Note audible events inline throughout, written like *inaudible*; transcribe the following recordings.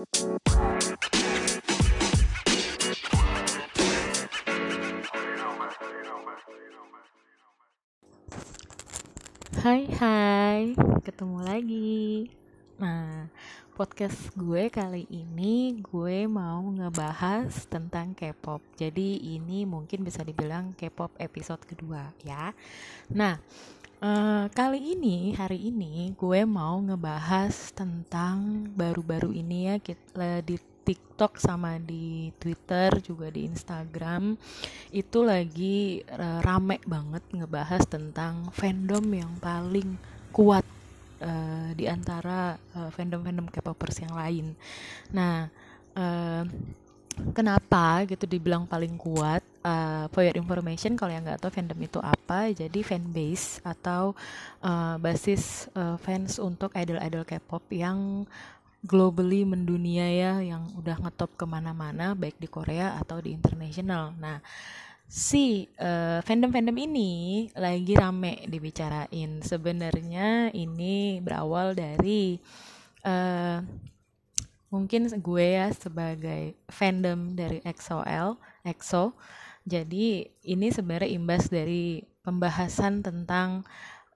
Hai hai, ketemu lagi. Nah, podcast gue kali ini gue mau ngebahas tentang K-pop. Jadi ini mungkin bisa dibilang K-pop episode kedua ya. Nah, uh, kali ini, hari ini gue mau ngebahas tentang baru-baru ini ya kita, di TikTok sama di Twitter juga di Instagram itu lagi uh, rame banget ngebahas tentang fandom yang paling kuat uh, di antara uh, fandom-fandom K-popers yang lain. Nah, uh, kenapa gitu dibilang paling kuat? Uh, for your information, kalau yang nggak tahu fandom itu apa, jadi fanbase atau uh, basis uh, fans untuk idol-idol K-pop yang globally mendunia ya yang udah ngetop ke mana-mana baik di Korea atau di internasional. Nah si uh, fandom-fandom ini lagi rame dibicarain. Sebenarnya ini berawal dari uh, mungkin gue ya sebagai fandom dari EXO-L, EXO. Jadi ini sebenarnya imbas dari pembahasan tentang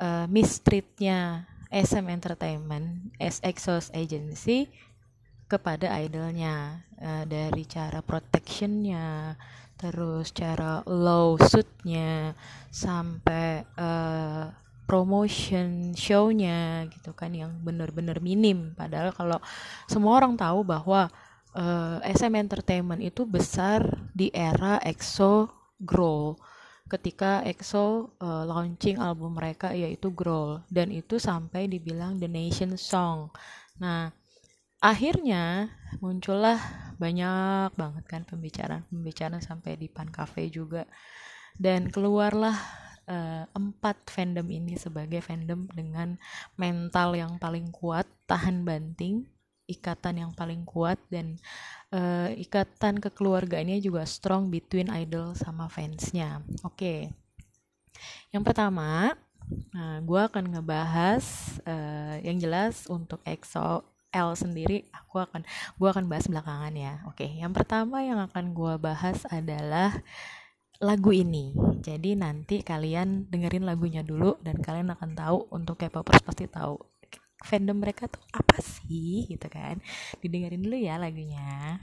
uh, mistreatnya SM Entertainment as Exos Agency kepada idolnya uh, dari cara protectionnya terus cara lawsuitnya sampai uh, promotion shownya gitu kan yang benar-benar minim. Padahal kalau semua orang tahu bahwa uh, SM Entertainment itu besar di era EXO Grow ketika EXO uh, launching album mereka yaitu Growl dan itu sampai dibilang the nation song. Nah, akhirnya muncullah banyak banget kan pembicaraan-pembicaraan sampai di Pan Cafe juga dan keluarlah uh, empat fandom ini sebagai fandom dengan mental yang paling kuat, tahan banting, ikatan yang paling kuat dan uh, ikatan kekeluargaannya juga strong between idol sama fansnya. Oke, okay. yang pertama, nah, gue akan ngebahas uh, yang jelas untuk EXO L sendiri, aku akan gue akan bahas belakangan ya. Oke, okay. yang pertama yang akan gue bahas adalah lagu ini. Jadi nanti kalian dengerin lagunya dulu dan kalian akan tahu untuk K-popers pasti tahu fandom mereka tuh apa sih gitu kan didengerin dulu ya lagunya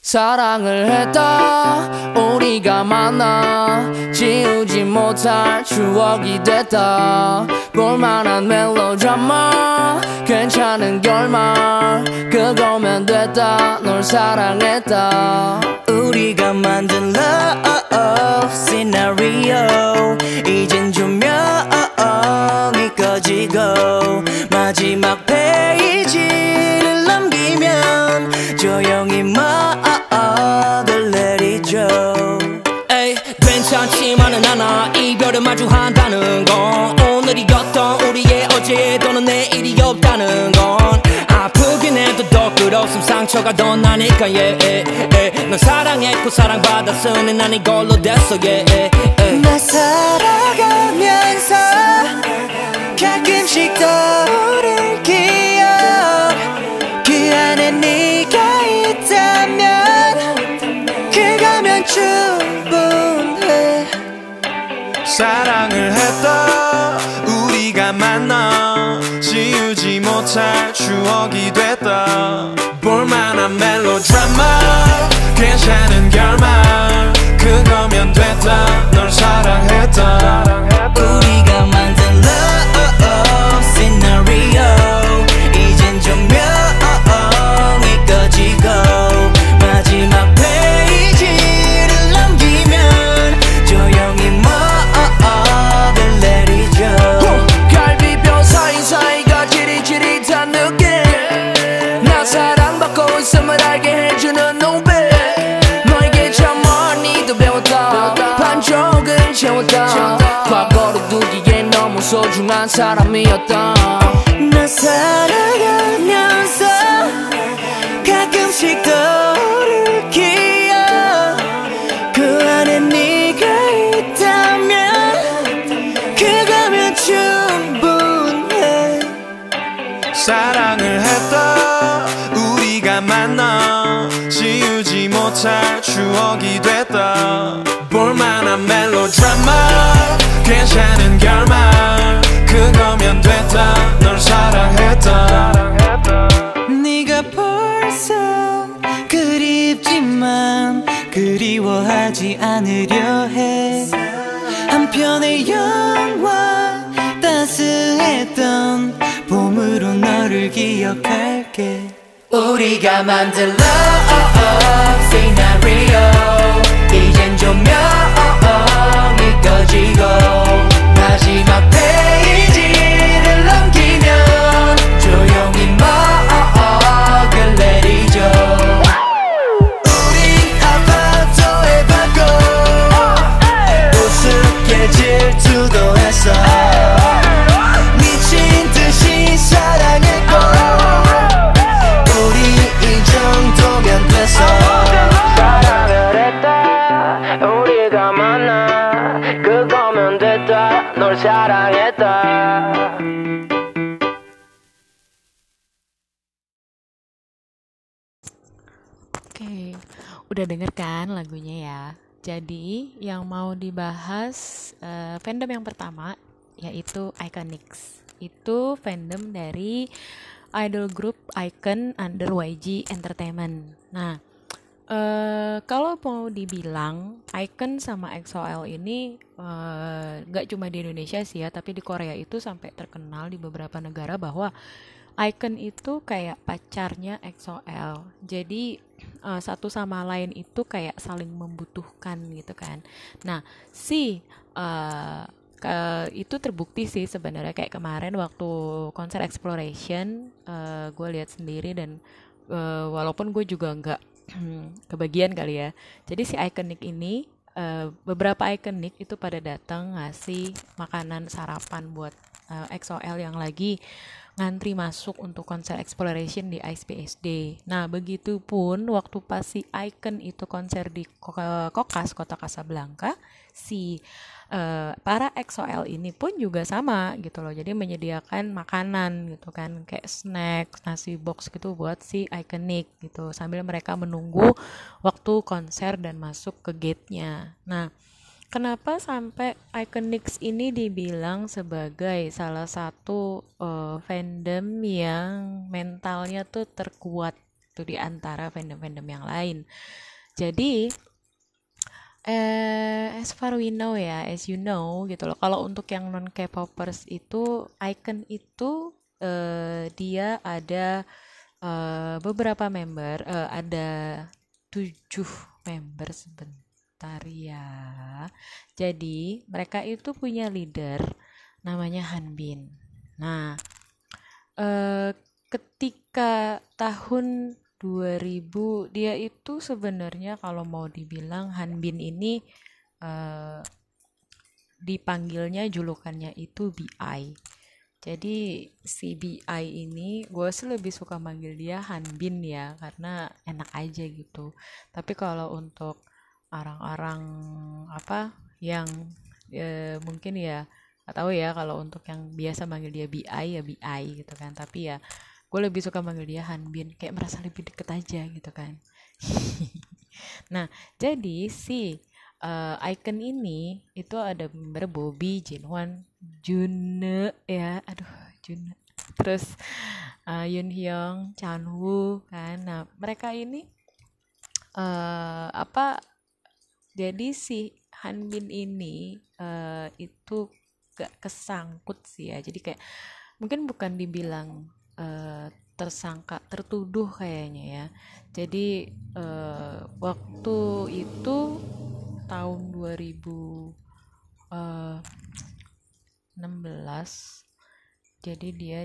사랑을 했다 우리가 만나 지우지 못할 추억이 됐다 볼만한 멜로드라마 괜찮은 결말 그거면 됐다 널 사랑했다 우리가 만든 love scenario 이젠 조명 꺼 지고 마지막 페이지를 넘기면 조용히 막을 내리죠 에이 괜찮지만은 않아 이별을 마주한다는 건 오늘이었던 우리의 어제 또는 내일이 없다는 건 아프긴 해도 더 끌었음 상처가 더 나니까 yeah, yeah, yeah. 넌 사랑했고 사랑받았으니 난 이걸로 됐어 yeah, yeah, yeah. 나 살아가면서 가끔씩 떠오를 기억 그 안에 네가 있다면 그거면 충분해. 사랑을 했다. 우리가 만나 지우지 못할 추억이 됐다. 볼만한 멜로드라마 괜찮은 결말 그거면 됐다. 널 사랑했다 한 사람이었던 나 사랑하면서 가끔씩 떠오를 기억. 그 안에 네가 있다면 그거면 충분해. 사랑을 했다 우리가 만나 지우지 못할 추억이 됐다 볼만한 멜로드라마 괜찮 기억할게. 우리가 만든 love scenario. 이젠 조명이 꺼지고 udah denger kan lagunya ya? Jadi yang mau dibahas eh, fandom yang pertama yaitu Iconics. Itu fandom dari idol group Icon under YG Entertainment. Nah, eh kalau mau dibilang Icon sama EXO-L ini eh, nggak cuma di Indonesia sih ya, tapi di Korea itu sampai terkenal di beberapa negara bahwa Icon itu kayak pacarnya EXO-L. Jadi eh, satu sama lain itu kayak saling membutuhkan gitu kan. Nah, si eh, ke- itu terbukti sih sebenarnya kayak kemarin waktu konser Exploration eh, gue lihat sendiri dan eh, walaupun gue juga nggak *clears throat* kebagian kali ya. Jadi si Iconic ini eh, beberapa Iconic itu pada datang ngasih makanan sarapan buat eh, EXO-L yang lagi ngantri masuk untuk konser Exploration di Ice PSD. Nah, begitu pun waktu pas si Icon itu konser di Ko- Kokas, kota Casablanca, si eh, para EXO-L ini pun juga sama gitu loh. Jadi menyediakan makanan gitu kan, kayak snack, nasi box gitu buat si Iconic gitu sambil mereka menunggu waktu konser dan masuk ke gate-nya. Nah, Kenapa sampai Iconics ini dibilang sebagai salah satu eh, fandom yang mentalnya tuh terkuat tuh di antara fandom-fandom yang lain. Jadi eh as far we know ya, as you know gitu loh. Kalau untuk yang non K-popers itu Icon itu eh, dia ada eh, beberapa member, eh, ada tujuh member sebentar ya. Jadi mereka itu punya leader namanya Hanbin. Nah, eh, ketika tahun 2000 dia itu sebenarnya kalau mau dibilang Hanbin ini eh, dipanggilnya julukannya itu BI. Jadi si BI ini gue sih lebih suka manggil dia Hanbin ya karena enak aja gitu. Tapi kalau untuk orang-orang apa yang eh, mungkin ya nggak tahu ya kalau untuk yang biasa manggil dia BI ya BI gitu kan. Tapi ya gue lebih suka manggil dia Hanbin kayak merasa lebih deket aja gitu kan. *laughs* Nah, jadi si eh, icon ini itu ada member Bobby, Jinwon, June ya, aduh June. Terus eh, Yoon Hyung, Chanwoo kan. Nah, mereka ini eh apa jadi si Hanbin ini eh, itu gak kesangkut sih ya. Jadi kayak mungkin bukan dibilang eh, tersangka, tertuduh kayaknya ya. Jadi eh, waktu itu tahun 2016 jadi dia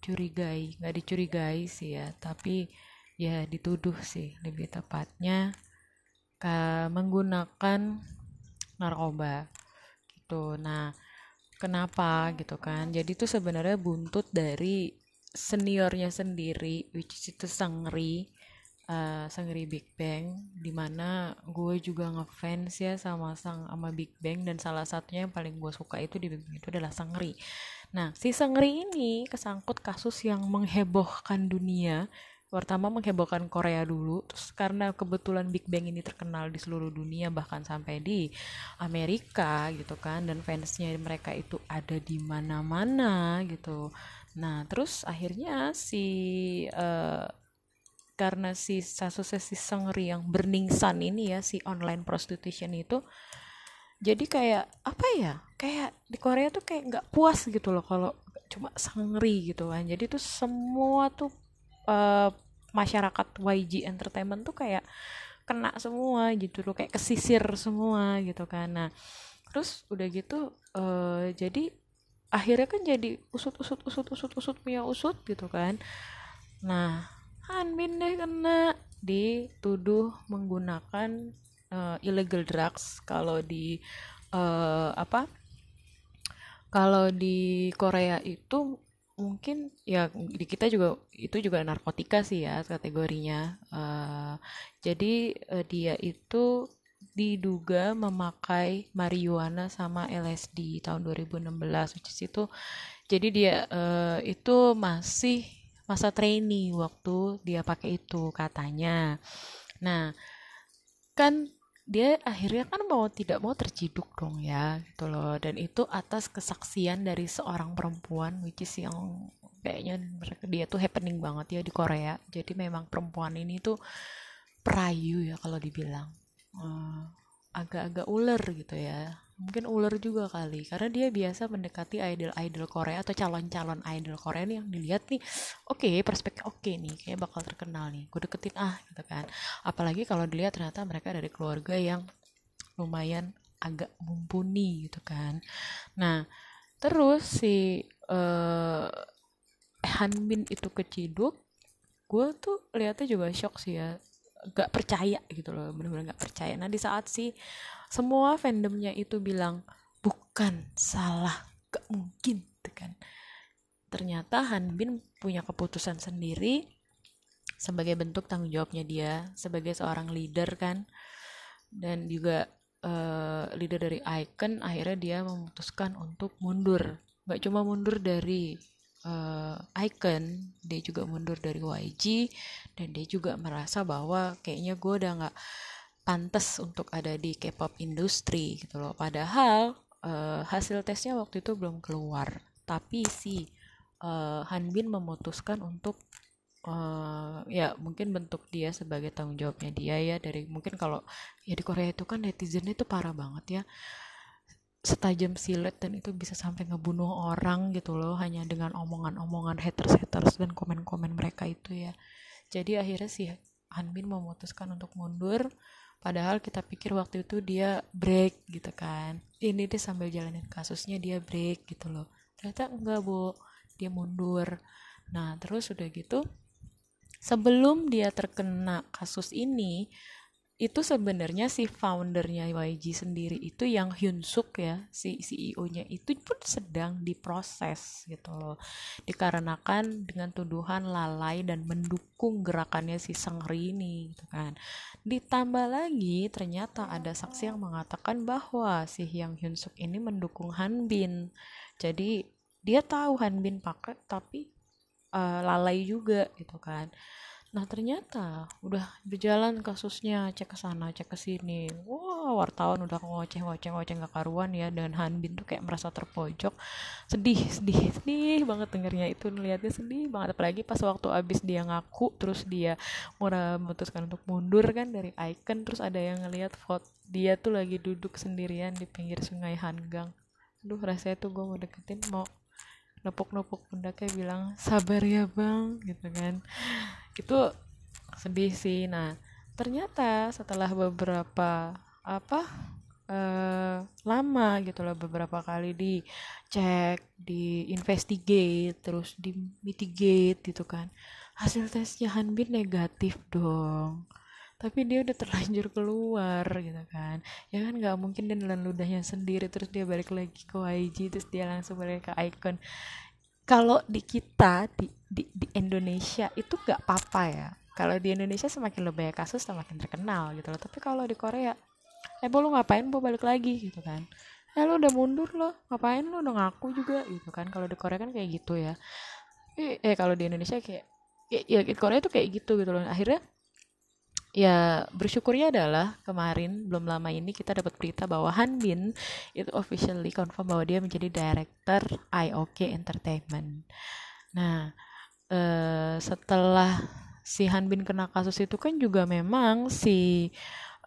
dicurigai, nggak dicurigai sih ya, tapi ya dituduh sih lebih tepatnya menggunakan narkoba gitu. Nah, kenapa gitu kan? Jadi itu sebenarnya buntut dari seniornya sendiri, which is itu Sangri, eh, Sangri Big Bang, di mana gue juga ngefans ya sama sang sama Big Bang dan salah satunya yang paling gue suka itu di Big Bang itu adalah Sangri. Nah, si Sangri ini kesangkut kasus yang menghebohkan dunia pertama menghebohkan Korea dulu terus karena kebetulan Big Bang ini terkenal di seluruh dunia bahkan sampai di Amerika gitu kan dan fansnya mereka itu ada di mana-mana gitu. Nah terus akhirnya si eh, karena si kasusnya si Seungri yang Burning Sun ini ya si online prostitution itu jadi kayak apa ya kayak di Korea tuh kayak nggak puas gitu loh kalau cuma Seungri gitu kan. Jadi tuh semua tuh eh, masyarakat YG Entertainment tuh kayak kena semua gitu loh kayak kesisir semua gitu kan. Nah terus udah gitu eh, jadi akhirnya kan jadi usut usut usut usut usut punya usut gitu kan. Nah Hanbin deh kena dituduh menggunakan eh, illegal drugs kalau di eh, apa? Kalau di Korea itu mungkin ya di kita juga itu juga narkotika sih ya kategorinya. Eh, jadi eh, dia itu diduga memakai marijuana sama LSD tahun 2016 which is itu jadi dia eh, itu masih masa trainee waktu dia pakai itu katanya. Nah kan dia akhirnya kan mau tidak mau terciduk dong ya gitu loh. Dan itu atas kesaksian dari seorang perempuan which is yang kayaknya mereka dia tuh happening banget ya di Korea. Jadi memang perempuan ini tuh perayu ya kalau dibilang. Eh, agak-agak ular gitu ya mungkin ular juga kali. Karena dia biasa mendekati idol-idol Korea atau calon-calon idol Korea nih yang dilihat nih oke perspektif oke nih kayak bakal terkenal nih. Gue deketin ah gitu kan. Apalagi kalau dilihat ternyata mereka dari keluarga yang lumayan agak mumpuni gitu kan. Nah terus si eh Hanbin itu keciduk gue tuh lihatnya juga shock sih ya. Gak percaya gitu loh bener-bener gak percaya. Nah di saat si semua fandomnya itu bilang bukan salah gak mungkin gitu kan. Ternyata Hanbin punya keputusan sendiri sebagai bentuk tanggung jawabnya dia sebagai seorang leader kan. Dan juga eh, leader dari Icon akhirnya dia memutuskan untuk mundur. Gak cuma mundur dari eh, Icon dia juga mundur dari YG dan dia juga merasa bahwa kayaknya gue udah nggak pantas untuk ada di K-pop industri gitu loh. Padahal eh, hasil tesnya waktu itu belum keluar. Tapi si eh, Hanbin memutuskan untuk eh, ya mungkin bentuk dia sebagai tanggung jawabnya dia ya. Dari mungkin kalau ya di Korea itu kan netizennya itu parah banget ya. Setajam silet dan itu bisa sampai ngebunuh orang gitu loh. Hanya dengan omongan-omongan haters-haters dan komen-komen mereka itu ya. Jadi akhirnya si Hanbin memutuskan untuk mundur padahal kita pikir waktu itu dia break gitu kan. Ini dia sambil jalanin kasusnya dia break gitu loh. Ternyata enggak bu dia mundur. Nah terus udah gitu sebelum dia terkena kasus ini itu sebenarnya si foundernya YG sendiri itu yang Hyun Suk ya si CEO-nya itu pun sedang diproses gitu loh. Dikarenakan dengan tuduhan lalai dan mendukung gerakannya si Seungri ini gitu kan. Ditambah lagi ternyata ada saksi yang mengatakan bahwa si Yang Hyun Suk ini mendukung Hanbin jadi dia tahu Hanbin pakai tapi eh, lalai juga gitu kan Nah ternyata udah berjalan kasusnya cek ke sana cek ke sini. Wah wartawan udah ngoceh ngoceh ngoceh nggak karuan ya dan Hanbin tuh kayak merasa terpojok. Sedih sedih sedih banget dengernya itu ngeliatnya sedih banget apalagi pas waktu abis dia ngaku terus dia mau memutuskan untuk mundur kan dari Icon terus ada yang ngeliat foto dia tuh lagi duduk sendirian di pinggir sungai Hanggang. Aduh rasanya tuh gue mau deketin mau nepuk-nepuk pundaknya bilang sabar ya bang gitu kan. Itu sedih sih. Nah ternyata setelah beberapa apa eh, lama gitu loh beberapa kali dicek di investigate terus di mitigate gitu kan hasil tesnya Hanbin negatif dong tapi dia udah terlanjur keluar gitu kan. Ya kan nggak mungkin dia nelan ludahnya sendiri terus dia balik lagi ke YG terus dia langsung balik ke Icon kalau di kita di, di, di Indonesia itu nggak apa-apa ya. Kalau di Indonesia semakin lebih banyak kasus semakin terkenal gitu loh. Tapi kalau di Korea eh Bo, lu ngapain? Bo balik lagi gitu kan. Eh lu udah mundur loh. Ngapain? Lu udah ngaku juga gitu kan. Kalau di Korea kan kayak gitu ya. Eh, eh kalau di Indonesia kayak ya, ya Korea tuh kayak gitu gitu loh. Akhirnya ya bersyukurnya adalah kemarin belum lama ini kita dapat berita bahwa Han Bin itu officially confirm bahwa dia menjadi director IOK Entertainment. Nah, eh, setelah si Han Bin kena kasus itu kan juga memang si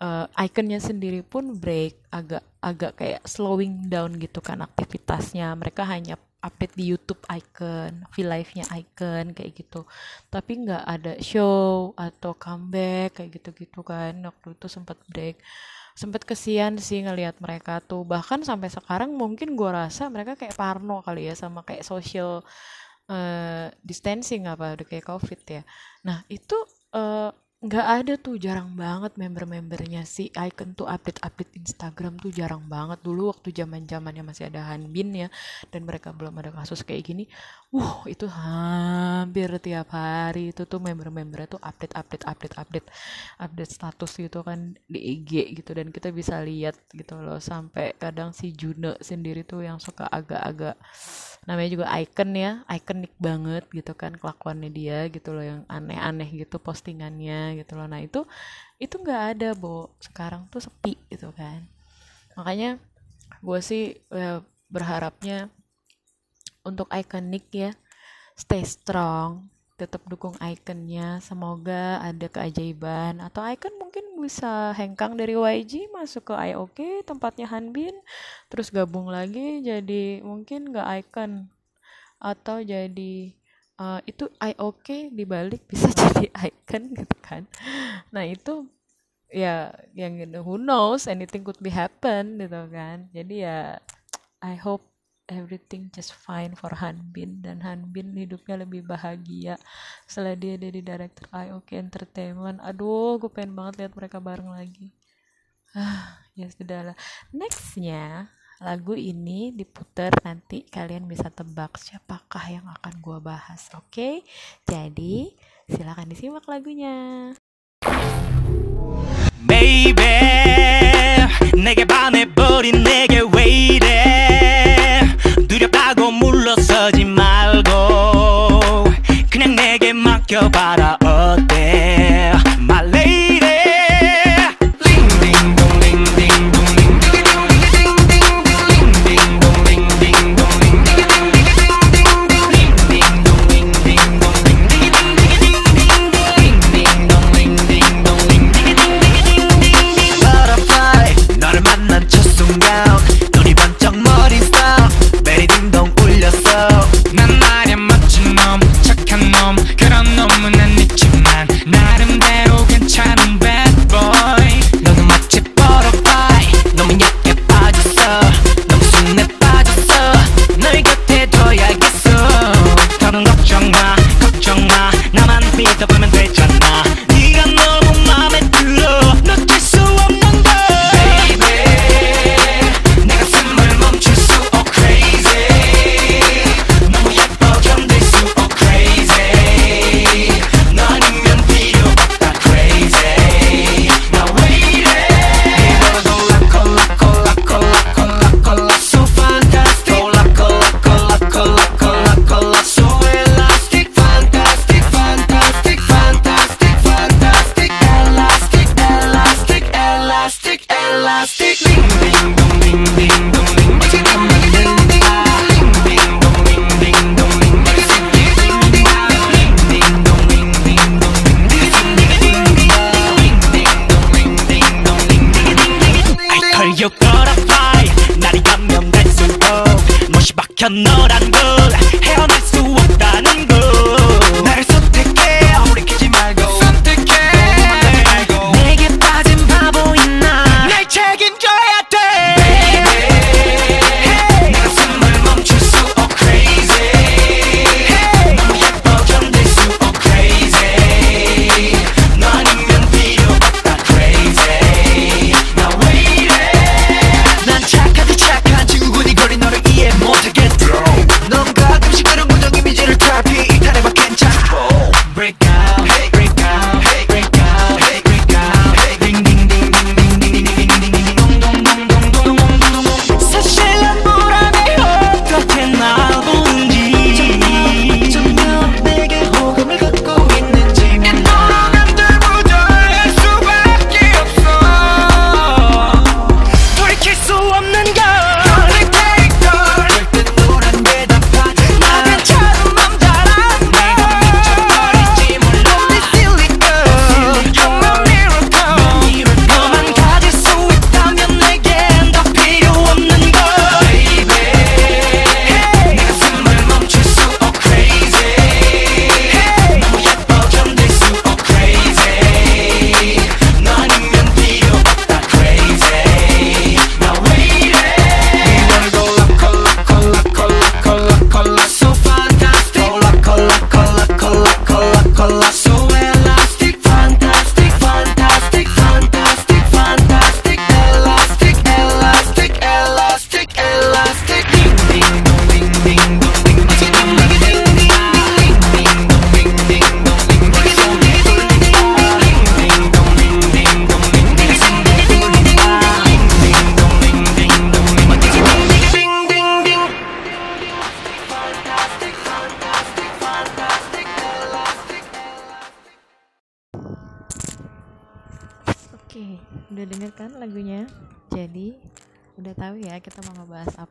eh, ikonnya sendiri pun break agak agak kayak slowing down gitu kan aktivitasnya. Mereka hanya update di YouTube icon, V live-nya icon kayak gitu. Tapi nggak ada show atau comeback kayak gitu-gitu kan. Waktu itu sempat break. Sempat kesian sih ngelihat mereka tuh. Bahkan sampai sekarang mungkin gua rasa mereka kayak parno kali ya sama kayak social eh, distancing apa udah kayak covid ya. Nah itu eh, nggak ada tuh jarang banget member-membernya si Icon tuh update-update Instagram tuh jarang banget. Dulu waktu zaman zamannya masih ada Hanbin ya dan mereka belum ada kasus kayak gini Wuh itu hampir tiap hari itu tuh member-membernya tuh update update update update update status gitu kan di IG gitu. Dan kita bisa lihat gitu loh sampai kadang si Juno sendiri tuh yang suka agak-agak namanya juga icon ya ikonik banget gitu kan kelakuannya dia gitu loh yang aneh-aneh gitu postingannya gitu loh. Nah itu itu nggak ada bo. Sekarang tuh sepi gitu kan. Makanya gue sih ya, berharapnya untuk ikonik ya stay strong tetap dukung ikonnya. Semoga ada keajaiban. Atau icon mungkin bisa hengkang dari YG masuk ke IOK tempatnya Hanbin terus gabung lagi jadi mungkin nggak icon atau jadi uh, itu IOK dibalik bisa *laughs* jadi icon gitu kan. Nah itu ya yang who knows anything could be happen gitu kan. Jadi ya I hope everything just fine for Hanbin dan Hanbin hidupnya lebih bahagia setelah dia jadi director IOK Entertainment. Aduh gue pengen banget lihat mereka bareng lagi. Ah *sighs* ya sudah lah nextnya lagu ini diputer nanti kalian bisa tebak siapakah yang akan gue bahas oke okay? jadi silakan disimak lagunya Baby 내게 반해버린 내게 왜 이래 두렵다고 물러서지 말고 그냥 내게 맡겨봐라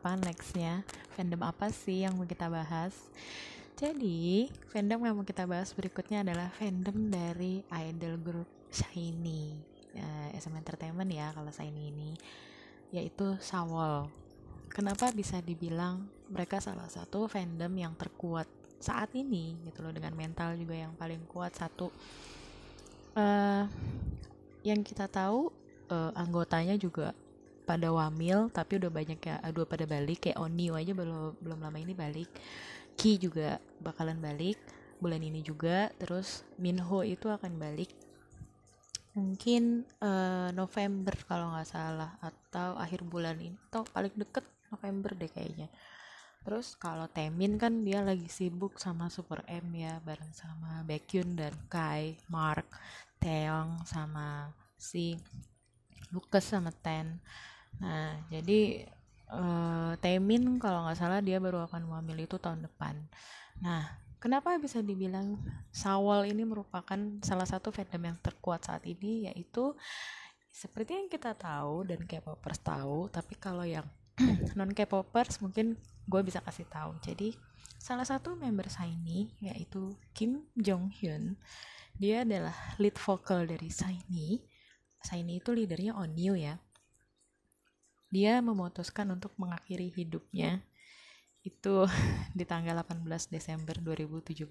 apa nextnya? Fandom apa sih yang mau kita bahas? Jadi, fandom yang mau kita bahas berikutnya adalah fandom dari idol group Shiny. Eh, SM Entertainment ya kalau Shiny ini Yaitu Sawol. Kenapa bisa dibilang mereka salah satu fandom yang terkuat saat ini gitu loh dengan mental juga yang paling kuat? Satu eh yang kita tahu eh, anggotanya juga pada wamil tapi udah banyak ya dua pada balik kayak Onio aja belum belum lama ini balik. Ki juga bakalan balik bulan ini juga terus Minho itu akan balik. Mungkin eh, November kalau nggak salah atau akhir bulan ini atau paling deket November deh kayaknya. Terus kalau Temin kan dia lagi sibuk sama Super M ya bareng sama Baekhyun dan Kai, Mark, Taeyong sama si Lucas sama Ten. Nah, jadi eh Taemin kalau nggak salah dia baru akan hamil itu tahun depan. Nah, kenapa bisa dibilang Sawol ini merupakan salah satu fandom yang terkuat saat ini yaitu seperti yang kita tahu dan K-popers tahu, tapi kalau yang *clears throat* non K-popers mungkin gue bisa kasih tahu. Jadi salah satu member Shiny yaitu Kim Jong Hyun, dia adalah lead vocal dari Shiny. Shiny itu leadernya Onyu ya. Dia memutuskan untuk mengakhiri hidupnya itu *laughs* di tanggal 18 Desember 2017.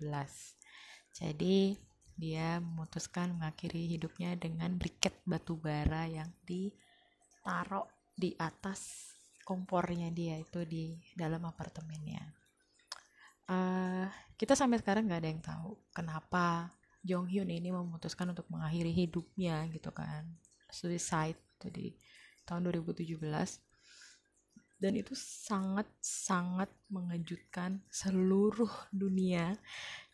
Jadi dia memutuskan mengakhiri hidupnya dengan briket batu bara yang ditaruh di atas kompornya dia itu di dalam apartemennya. Eh, kita sampai sekarang nggak ada yang tahu kenapa Jong Hyun ini memutuskan untuk mengakhiri hidupnya gitu kan suicide itu di tahun 2017 dan itu sangat sangat mengejutkan seluruh dunia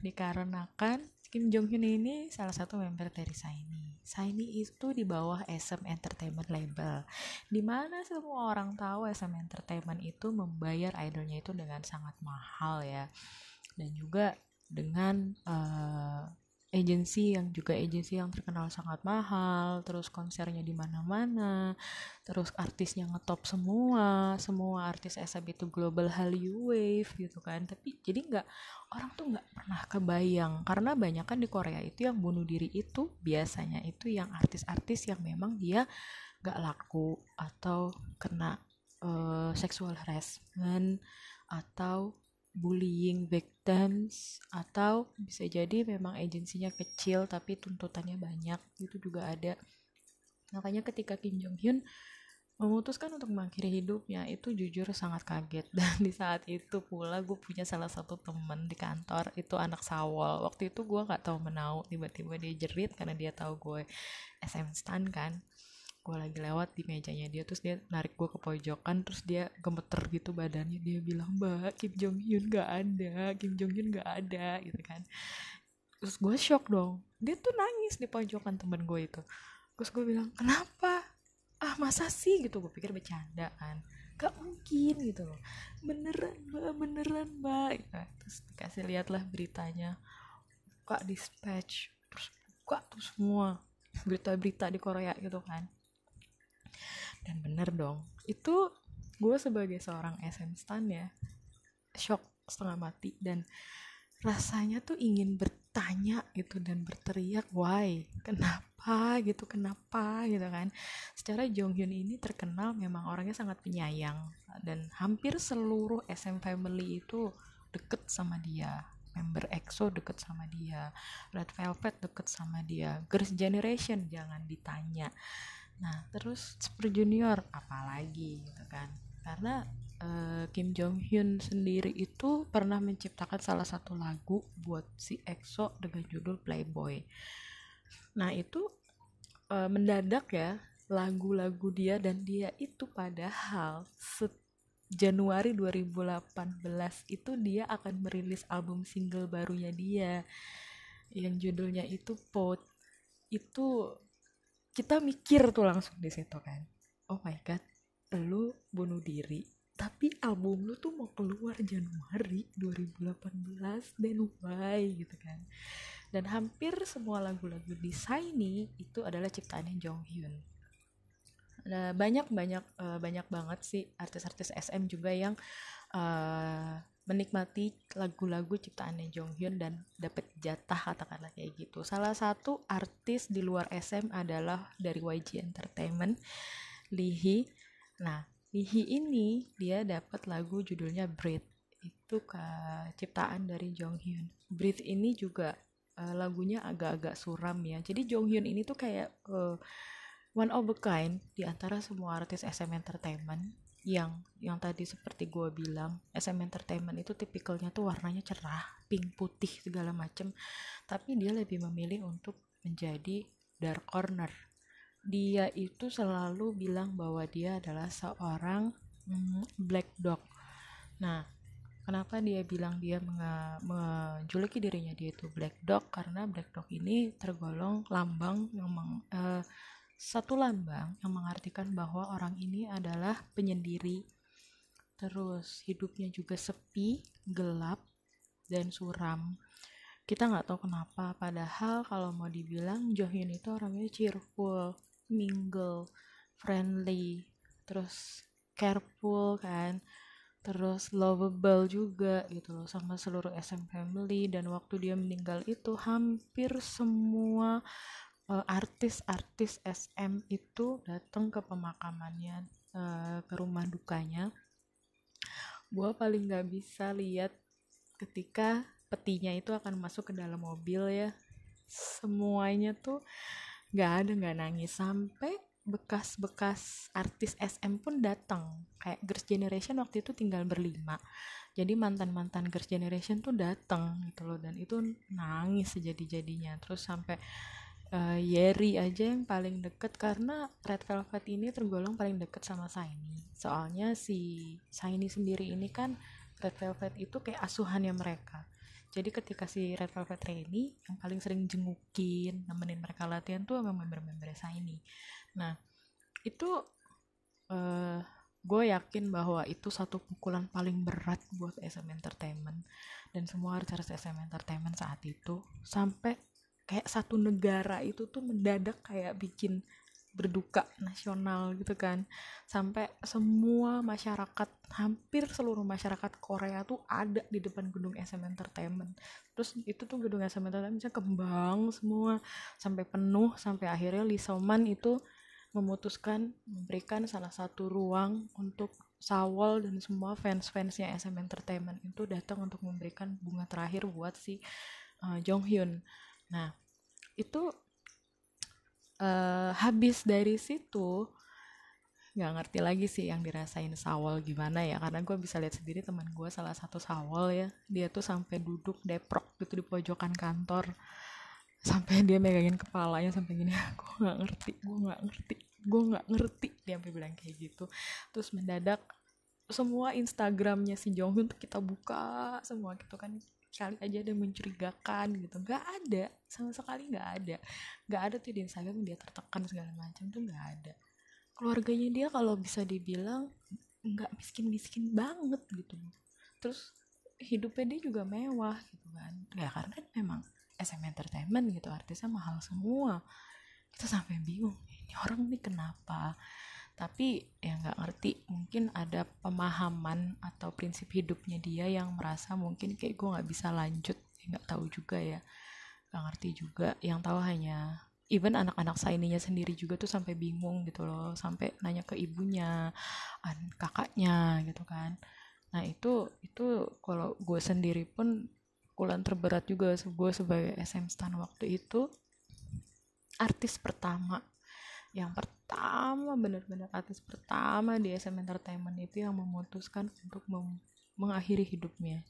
dikarenakan Kim Jong Hyun ini salah satu member dari Shiny. Shiny itu di bawah SM Entertainment label. Di mana semua orang tahu SM Entertainment itu membayar idolnya itu dengan sangat mahal ya. Dan juga dengan eh, agensi yang juga agensi yang terkenal sangat mahal, terus konsernya di mana-mana, terus artisnya ngetop semua, semua artis SM itu global Hallyu Wave gitu kan. Tapi jadi nggak orang tuh nggak pernah kebayang karena banyak kan di Korea itu yang bunuh diri itu biasanya itu yang artis-artis yang memang dia nggak laku atau kena eh, sexual harassment atau bullying victims atau bisa jadi memang agensinya kecil tapi tuntutannya banyak itu juga ada. Makanya ketika Kim Jong Hyun memutuskan untuk mengakhiri hidupnya itu jujur sangat kaget. *laughs* Dan di saat itu pula gue punya salah satu temen di kantor itu anak sawal. Waktu itu gue nggak tahu menau tiba-tiba dia jerit karena dia tahu gue SM stan kan gue lagi lewat di mejanya dia terus dia narik gue ke pojokan terus dia gemeter gitu badannya. Dia bilang mbak Kim Jong Hyun gak ada Kim Jong Hyun gak ada gitu kan. Terus gue shock dong. Dia tuh nangis di pojokan temen gue itu. Terus gue bilang kenapa? Ah masa sih? Gitu gue pikir bercanda kan. Gak mungkin gitu loh. Beneran mbak beneran mbak gitu. terus dikasih lihatlah beritanya. Buka dispatch terus buka tuh semua berita-berita di Korea gitu kan dan bener dong itu gue sebagai seorang SM stan ya shock setengah mati dan rasanya tuh ingin bertanya gitu dan berteriak why? Kenapa? gitu kenapa? gitu kan. Secara Jong Hyun ini terkenal memang orangnya sangat penyayang dan hampir seluruh SM family itu deket sama dia member EXO deket sama dia Red Velvet deket sama dia Girls Generation jangan ditanya Nah, terus Super Junior. apalagi gitu kan. karena eh, Kim Jong Hyun sendiri itu pernah menciptakan salah satu lagu buat si EXO dengan judul Playboy. Nah itu eh, mendadak ya lagu-lagu dia dan dia itu padahal Januari 2018 itu dia akan merilis album single barunya dia. Yang judulnya itu Pot itu kita mikir tuh langsung di situ kan. Oh my god lu bunuh diri tapi album lu tuh mau keluar Januari 2018 dan why gitu kan. Dan hampir semua lagu-lagu di Shiny itu adalah ciptaannya Jong Hyun. Nah, banyak banyak eh, banyak banget sih artis-artis SM juga yang eh, menikmati lagu-lagu ciptaannya Jong Hyun dan dapat jatah katakanlah kayak gitu. Salah satu artis di luar SM adalah dari YG Entertainment, Lee Hee. Nah, Lee Hee ini dia dapat lagu judulnya Breathe. Itu ke ciptaan dari Jong Hyun. Breathe ini juga eh, lagunya agak-agak suram ya. Jadi Jong Hyun ini tuh kayak eh, one of a kind di antara semua artis SM Entertainment yang yang tadi seperti gue bilang SM Entertainment itu tipikalnya tuh warnanya cerah pink putih segala macem. Tapi dia lebih memilih untuk menjadi dark corner. Dia itu selalu bilang bahwa dia adalah seorang mm, black dog. Nah kenapa dia bilang dia menjuluki dirinya dia itu black dog? Karena black dog ini tergolong lambang yang meng- eh, satu lambang yang mengartikan bahwa orang ini adalah penyendiri. Terus hidupnya juga sepi gelap dan suram. Kita nggak tahu kenapa padahal kalau mau dibilang Johyun itu orangnya cheerful mingle friendly terus careful kan terus lovable juga gitu loh sama seluruh SM family. Dan waktu dia meninggal itu hampir semua artis-artis SM itu datang ke pemakamannya eh, ke rumah dukanya. Gue paling nggak bisa lihat ketika petinya itu akan masuk ke dalam mobil ya. Semuanya tuh nggak ada nggak nangis. Sampai bekas-bekas artis SM pun datang. Kayak Girls Generation waktu itu tinggal berlima. Jadi mantan-mantan Girls Generation tuh datang gitu loh. Dan itu nangis sejadi-jadinya. Terus sampai eh, Yeri aja yang paling deket karena Red Velvet ini tergolong paling deket sama Shiny soalnya si Shiny sendiri ini kan Red Velvet itu kayak asuhannya mereka. Jadi ketika si Red Velvet Rainy yang paling sering jengukin nemenin mereka latihan tuh emang member-member Shiny nah itu eh gue yakin bahwa itu satu pukulan paling berat buat SM Entertainment. Dan semua artis SM Entertainment saat itu. Sampai kayak satu negara itu tuh mendadak kayak bikin berduka nasional gitu kan sampai semua masyarakat hampir seluruh masyarakat Korea tuh ada di depan gedung SM Entertainment terus itu tuh gedung SM Entertainment bisa kembang semua sampai penuh sampai akhirnya Lee Seo-man itu memutuskan memberikan salah satu ruang untuk Sawol dan semua fans-fansnya SM Entertainment itu datang untuk memberikan bunga terakhir buat si uh, Jong Hyun. Nah, itu eh, habis dari situ nggak ngerti lagi sih yang dirasain Sawol gimana ya karena gue bisa lihat sendiri teman gue salah satu Sawol ya dia tuh sampai duduk deprok gitu di pojokan kantor sampai dia megangin kepalanya sampai gini gue nggak ngerti gue nggak ngerti gue nggak ngerti dia sampai bilang kayak gitu. Terus mendadak semua Instagramnya si Jonghyun tuh kita buka semua gitu kan kali aja ada mencurigakan gitu nggak ada sama sekali nggak ada. Nggak ada tuh di Instagram dia tertekan segala macam tuh nggak ada. Keluarganya dia kalau bisa dibilang nggak miskin miskin banget gitu terus hidupnya dia juga mewah gitu kan. Ya karena memang SM Entertainment gitu artisnya mahal semua. Kita sampai bingung ini orang nih kenapa tapi ya nggak ngerti mungkin ada pemahaman atau prinsip hidupnya dia yang merasa mungkin kayak gue nggak bisa lanjut Ya, nggak tahu juga ya. Nggak ngerti juga yang tahu hanya even anak-anak saininya sendiri juga tuh sampai bingung gitu loh sampai nanya ke ibunya an kakaknya gitu kan. Nah itu itu kalau gue sendiri pun pukulan terberat juga gue sebagai SM stan waktu itu artis pertama. Yang per- pertama bener-bener artis pertama di SM Entertainment itu yang memutuskan untuk mem- mengakhiri hidupnya.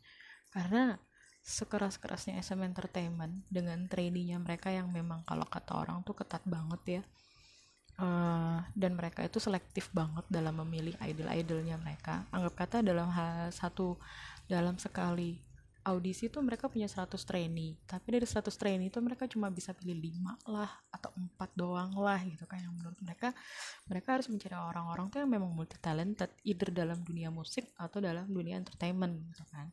Karena sekeras-kerasnya SM Entertainment dengan trainee-nya mereka yang memang kalau kata orang tuh ketat banget ya Eh, dan mereka itu selektif banget dalam memilih idol-idolnya mereka. Anggap kata dalam hal satu dalam sekali audisi tuh mereka punya 100 trainee. Tapi dari 100 trainee itu mereka cuma bisa pilih 5 lah atau empat doang lah gitu kan. Yang menurut mereka mereka harus mencari orang-orang tuh yang memang multi talented either dalam dunia musik atau dalam dunia entertainment gitu kan.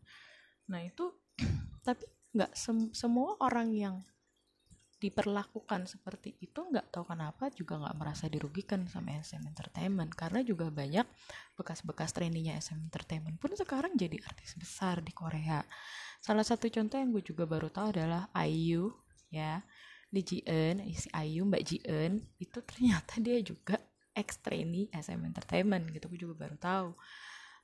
Nah itu *clears throat* tapi nggak sem- semua orang yang diperlakukan seperti itu nggak tahu kenapa juga nggak merasa dirugikan sama SM Entertainment. Karena juga banyak bekas-bekas trainee-nya SM Entertainment pun sekarang jadi artis besar di Korea. Salah satu contoh yang gue juga baru tahu adalah IU ya. Di JN si IU Mbak JN itu ternyata dia juga ex trainee SM Entertainment gitu gue juga baru tahu.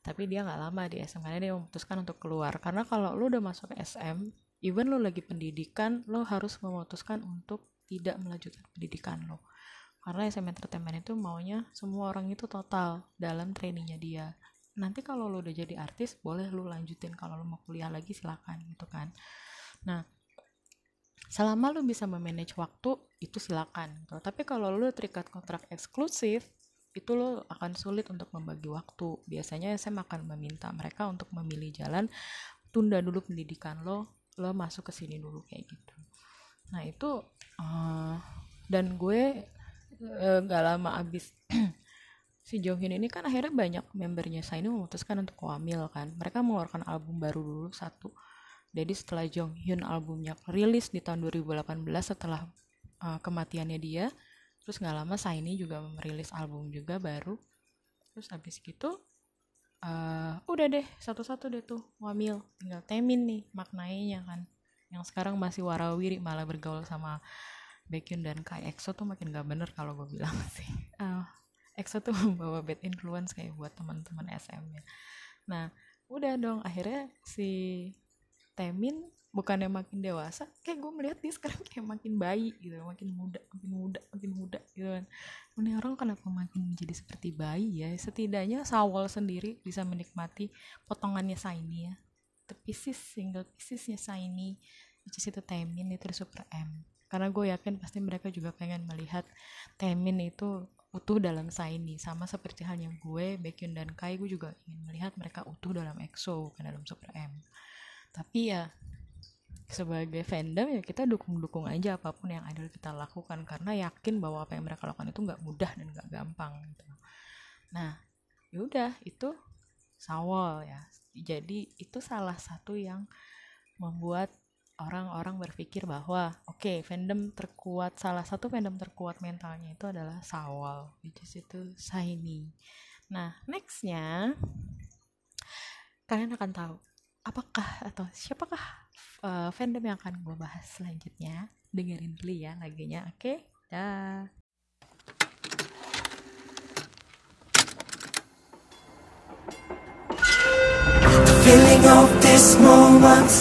Tapi dia nggak lama di SM karena dia memutuskan untuk keluar. Karena kalau lu udah masuk SM even lo lagi pendidikan lo harus memutuskan untuk tidak melanjutkan pendidikan lo. Karena SM Entertainment itu maunya semua orang itu total dalam trainingnya dia. Nanti kalau lo udah jadi artis boleh lo lanjutin. Kalau lo mau kuliah lagi silakan gitu kan. Nah selama lo bisa memanage waktu itu silakan gitu. tapi kalau lo terikat kontrak eksklusif itu lo akan sulit untuk membagi waktu. Biasanya SM akan meminta mereka untuk memilih jalan tunda dulu pendidikan lo lo masuk ke sini dulu kayak gitu. Nah itu eh, dan gue eh, gak lama abis *clears throat* si Jonghyun ini kan akhirnya banyak membernya Shiny memutuskan untuk wamil kan. Mereka mengeluarkan album baru dulu satu. Jadi setelah Jonghyun albumnya rilis di tahun 2018 setelah eh, kematiannya dia terus nggak lama Shiny juga merilis album juga baru. Terus habis gitu eh udah deh satu-satu deh tuh wamil tinggal Temin nih maknainya kan. Yang sekarang masih warawiri malah bergaul sama Baekhyun dan Kai EXO tuh makin gak bener kalau gue bilang *laughs* sih. Eh, EXO tuh *laughs* membawa bad influence kayak buat teman-teman SM nya nah udah dong akhirnya si Temin bukannya makin dewasa kayak gue melihat dia sekarang kayak makin bayi gitu makin muda makin muda makin muda gitu kan. Ini orang kenapa makin menjadi seperti bayi ya? Setidaknya Sawol sendiri bisa menikmati potongannya Shiny ya. The pieces single piecesnya Shiny which is itu Temin itu Super M. Karena gue yakin pasti mereka juga pengen melihat Temin itu utuh dalam Shiny sama seperti halnya gue Baekhyun dan Kai gue juga ingin melihat mereka utuh dalam EXO bukan dalam Super M. Tapi ya sebagai fandom ya kita dukung-dukung aja apa pun yang idol kita lakukan karena yakin bahwa apa yang mereka lakukan itu nggak mudah dan nggak gampang gitu. Nah, yaudah itu Sawol ya. Jadi itu salah satu yang membuat orang-orang berpikir bahwa oke fandom terkuat salah satu fandom terkuat mentalnya itu adalah Sawol, which is itu Shiny. Nah, nextnya kalian akan tahu apakah atau siapakah uh, fandom yang akan gue bahas selanjutnya dengerin dulu ya lagunya oke dah The feeling of this moment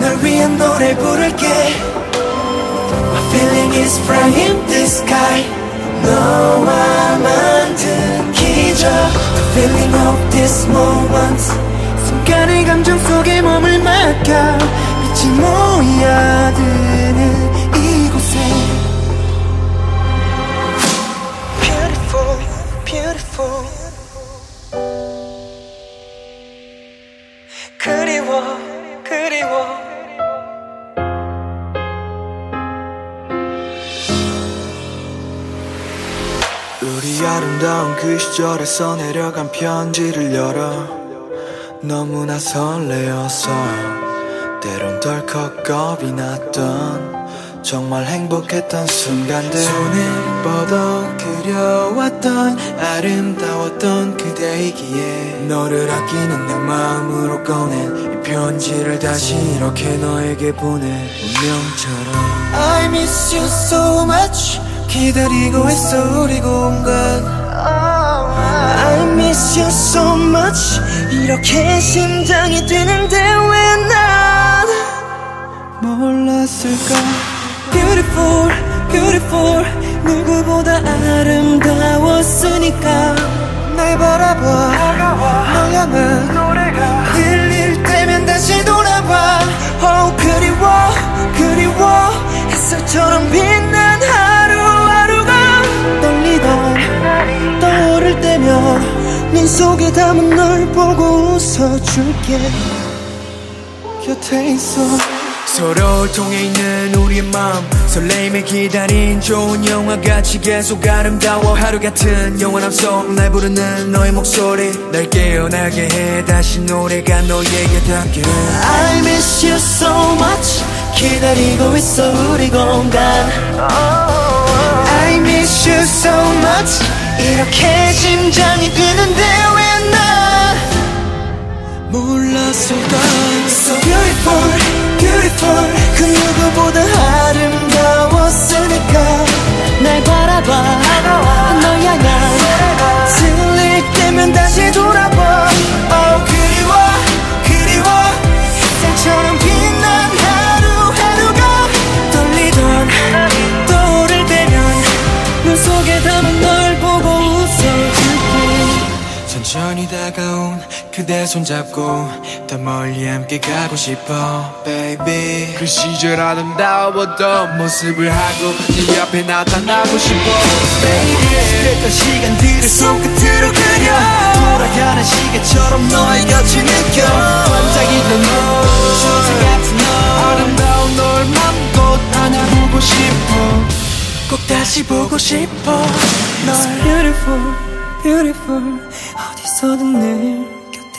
널 위한 노래 부를게 My feeling is bright in the sky 너와 만든 기적 The feeling of this moment 순간의 감정 속에 몸을 맡겨 빛이 모여드는 이곳에. Beautiful, beautiful. 그리워 그리워. 우리 아름다운 그 시절에서 내려간 편지를 열어 너무나 설레어서 때론 덜컥 겁이 났던 정말 행복했던 순간들. 손을 뻗어 그려왔던 아름다웠던 그대이기에 너를 아끼는 내 마음으로 꺼낸 이 편지를 다시 이렇게 너에게 보내. 운명처럼. I miss you so much. 기다리고 있어 우리 공간. I miss you so much 이렇게 심장이 뛰는데 왜 난 몰랐을까? Beautiful, beautiful 누구보다 아름다웠으니까. 날 바라봐 널 향한 흘릴 때면 다시 돌아봐. Oh 그리워 그리워. 햇살처럼 빛난 하루 네 속에 담은 널 보고 웃어줄게. 곁에 있어. 서로 통해 있는 우리의 마음. 설레임에 기다린 좋은 영화같이 계속 아름다워 하루 같은 영원함 속날 부르는 너의 목소리. 날 깨어나게 해. 다시 노래가 너에게 닿게. I miss you so much. 기다리고 있어 우리 공간. I miss you so much 이렇게 심장이 뛰는데 왜나 몰랐을까? So beautiful, beautiful. 그 누구보다 아름다웠으니까. 날 바라봐 널 향한 들릴 때면 다시 그대 손잡고 더 멀리 함께 가고 싶어 baby. 그 시절 아름다웠던 모습을 하고 네 옆에 나타나고 싶어 스쳤던 시간들을 손끝으로 그려. 돌아가는 시계처럼 너의 곁을 느껴. 반짝이던 너 같은 너 아름다운 널 맘껏 안아보고 싶어. 꼭 다시 보고 싶어 널. Beautiful beautiful. 어디서든 늘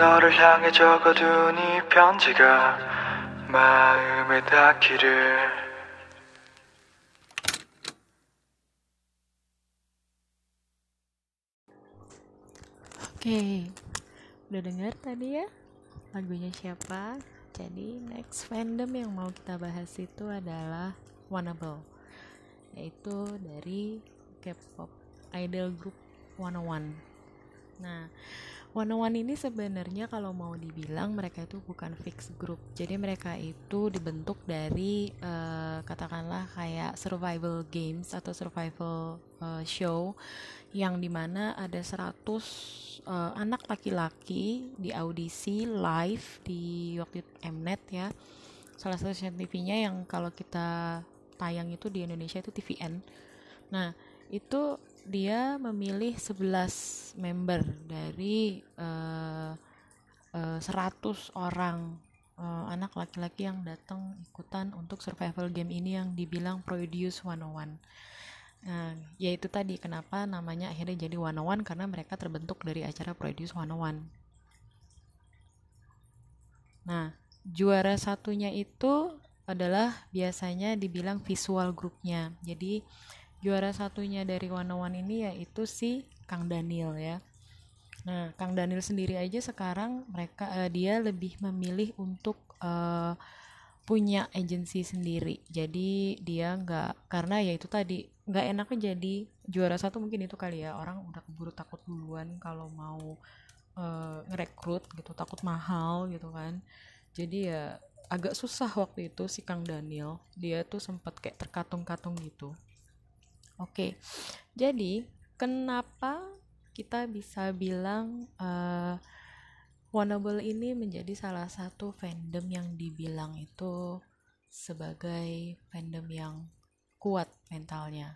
너를 향해 적어둔 이 편지가 마음에 닿기를 Oke, udah dengar tadi ya lagunya siapa? Jadi next fandom yang mau kita bahas itu adalah Wanable, yaitu dari K-pop idol group 101. Nah, 101 ini sebenarnya kalau mau dibilang mereka itu bukan fix group. Jadi mereka itu dibentuk dari eh, katakanlah kayak survival games atau survival eh, show yang di mana ada 100 eh, anak laki-laki di audisi live di waktu Mnet ya. Salah satu stasiun TV-nya yang kalau kita tayang itu di Indonesia itu TVN. Nah, itu dia memilih 11 member dari eh, eh, 100 orang eh, anak laki-laki yang datang ikutan untuk survival game ini yang dibilang Produce 101. Nah, yaitu tadi kenapa namanya akhirnya jadi 101 karena mereka terbentuk dari acara Produce 101. Nah, juara satunya itu adalah biasanya dibilang visual grupnya. Jadi juara satunya dari 101 ini yaitu si Kang Daniel ya. Nah, Kang Daniel sendiri aja sekarang mereka eh, dia lebih memilih untuk eh, punya agensi sendiri. Jadi dia nggak karena ya itu tadi nggak enaknya jadi juara satu mungkin itu kali ya orang udah keburu takut duluan kalau mau ngerekrut gitu takut mahal gitu kan. Jadi ya agak susah waktu itu si Kang Daniel dia tuh sempat kayak terkatung-katung gitu. Oke, jadi kenapa kita bisa bilang eh Wanable ini menjadi salah satu fandom yang dibilang itu sebagai fandom yang kuat mentalnya.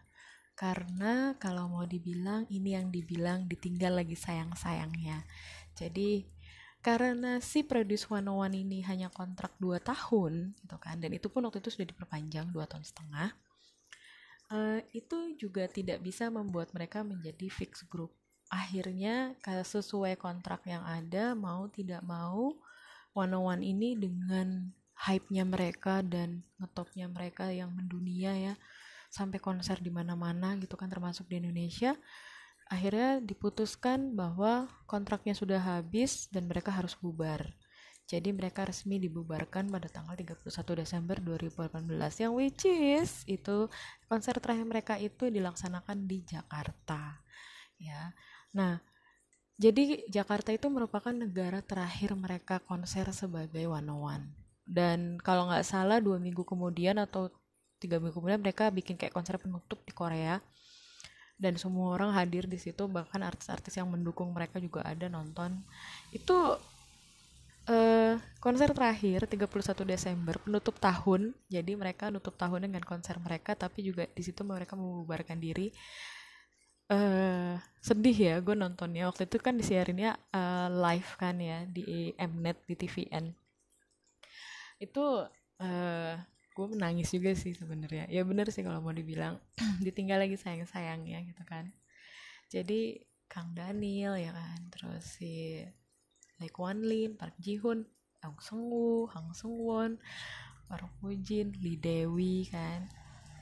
Karena kalau mau dibilang ini yang dibilang ditinggal lagi sayang-sayangnya. Jadi karena si Produce 101 ini hanya kontrak 2 tahun gitu kan dan itu pun waktu itu sudah diperpanjang 2 tahun setengah eh, itu juga tidak bisa membuat mereka menjadi fix group. Akhirnya kalau sesuai kontrak yang ada mau tidak mau 101 ini dengan hype-nya mereka dan ngetopnya mereka yang mendunia ya sampai konser di mana-mana gitu kan termasuk di Indonesia akhirnya diputuskan bahwa kontraknya sudah habis dan mereka harus bubar jadi mereka resmi dibubarkan pada tanggal 31 Desember 2018 yang which is itu konser terakhir mereka itu dilaksanakan di Jakarta ya nah jadi Jakarta itu merupakan negara terakhir mereka konser sebagai one on one. Dan kalau nggak salah dua minggu kemudian atau tiga minggu kemudian mereka bikin kayak konser penutup di Korea. Dan semua orang hadir di situ bahkan artis-artis yang mendukung mereka juga ada nonton. Itu eh konser terakhir 31 Desember penutup tahun. Jadi mereka nutup tahun dengan konser mereka tapi juga di situ mereka membubarkan diri. Eh sedih ya gue nontonnya. Waktu itu kan disiarinnya eh, live kan ya di Mnet di TVN itu eh gue menangis juga sih sebenarnya. Ya bener sih kalau mau dibilang. *clears throat* Ditinggal lagi sayang sayangnya gitu kan. Jadi Kang Daniel ya kan terus si Lee Kwan Lin Park Ji Hoon Ong Seung Woo Hang Seung Won Park Bo Jin Lee Dewi kan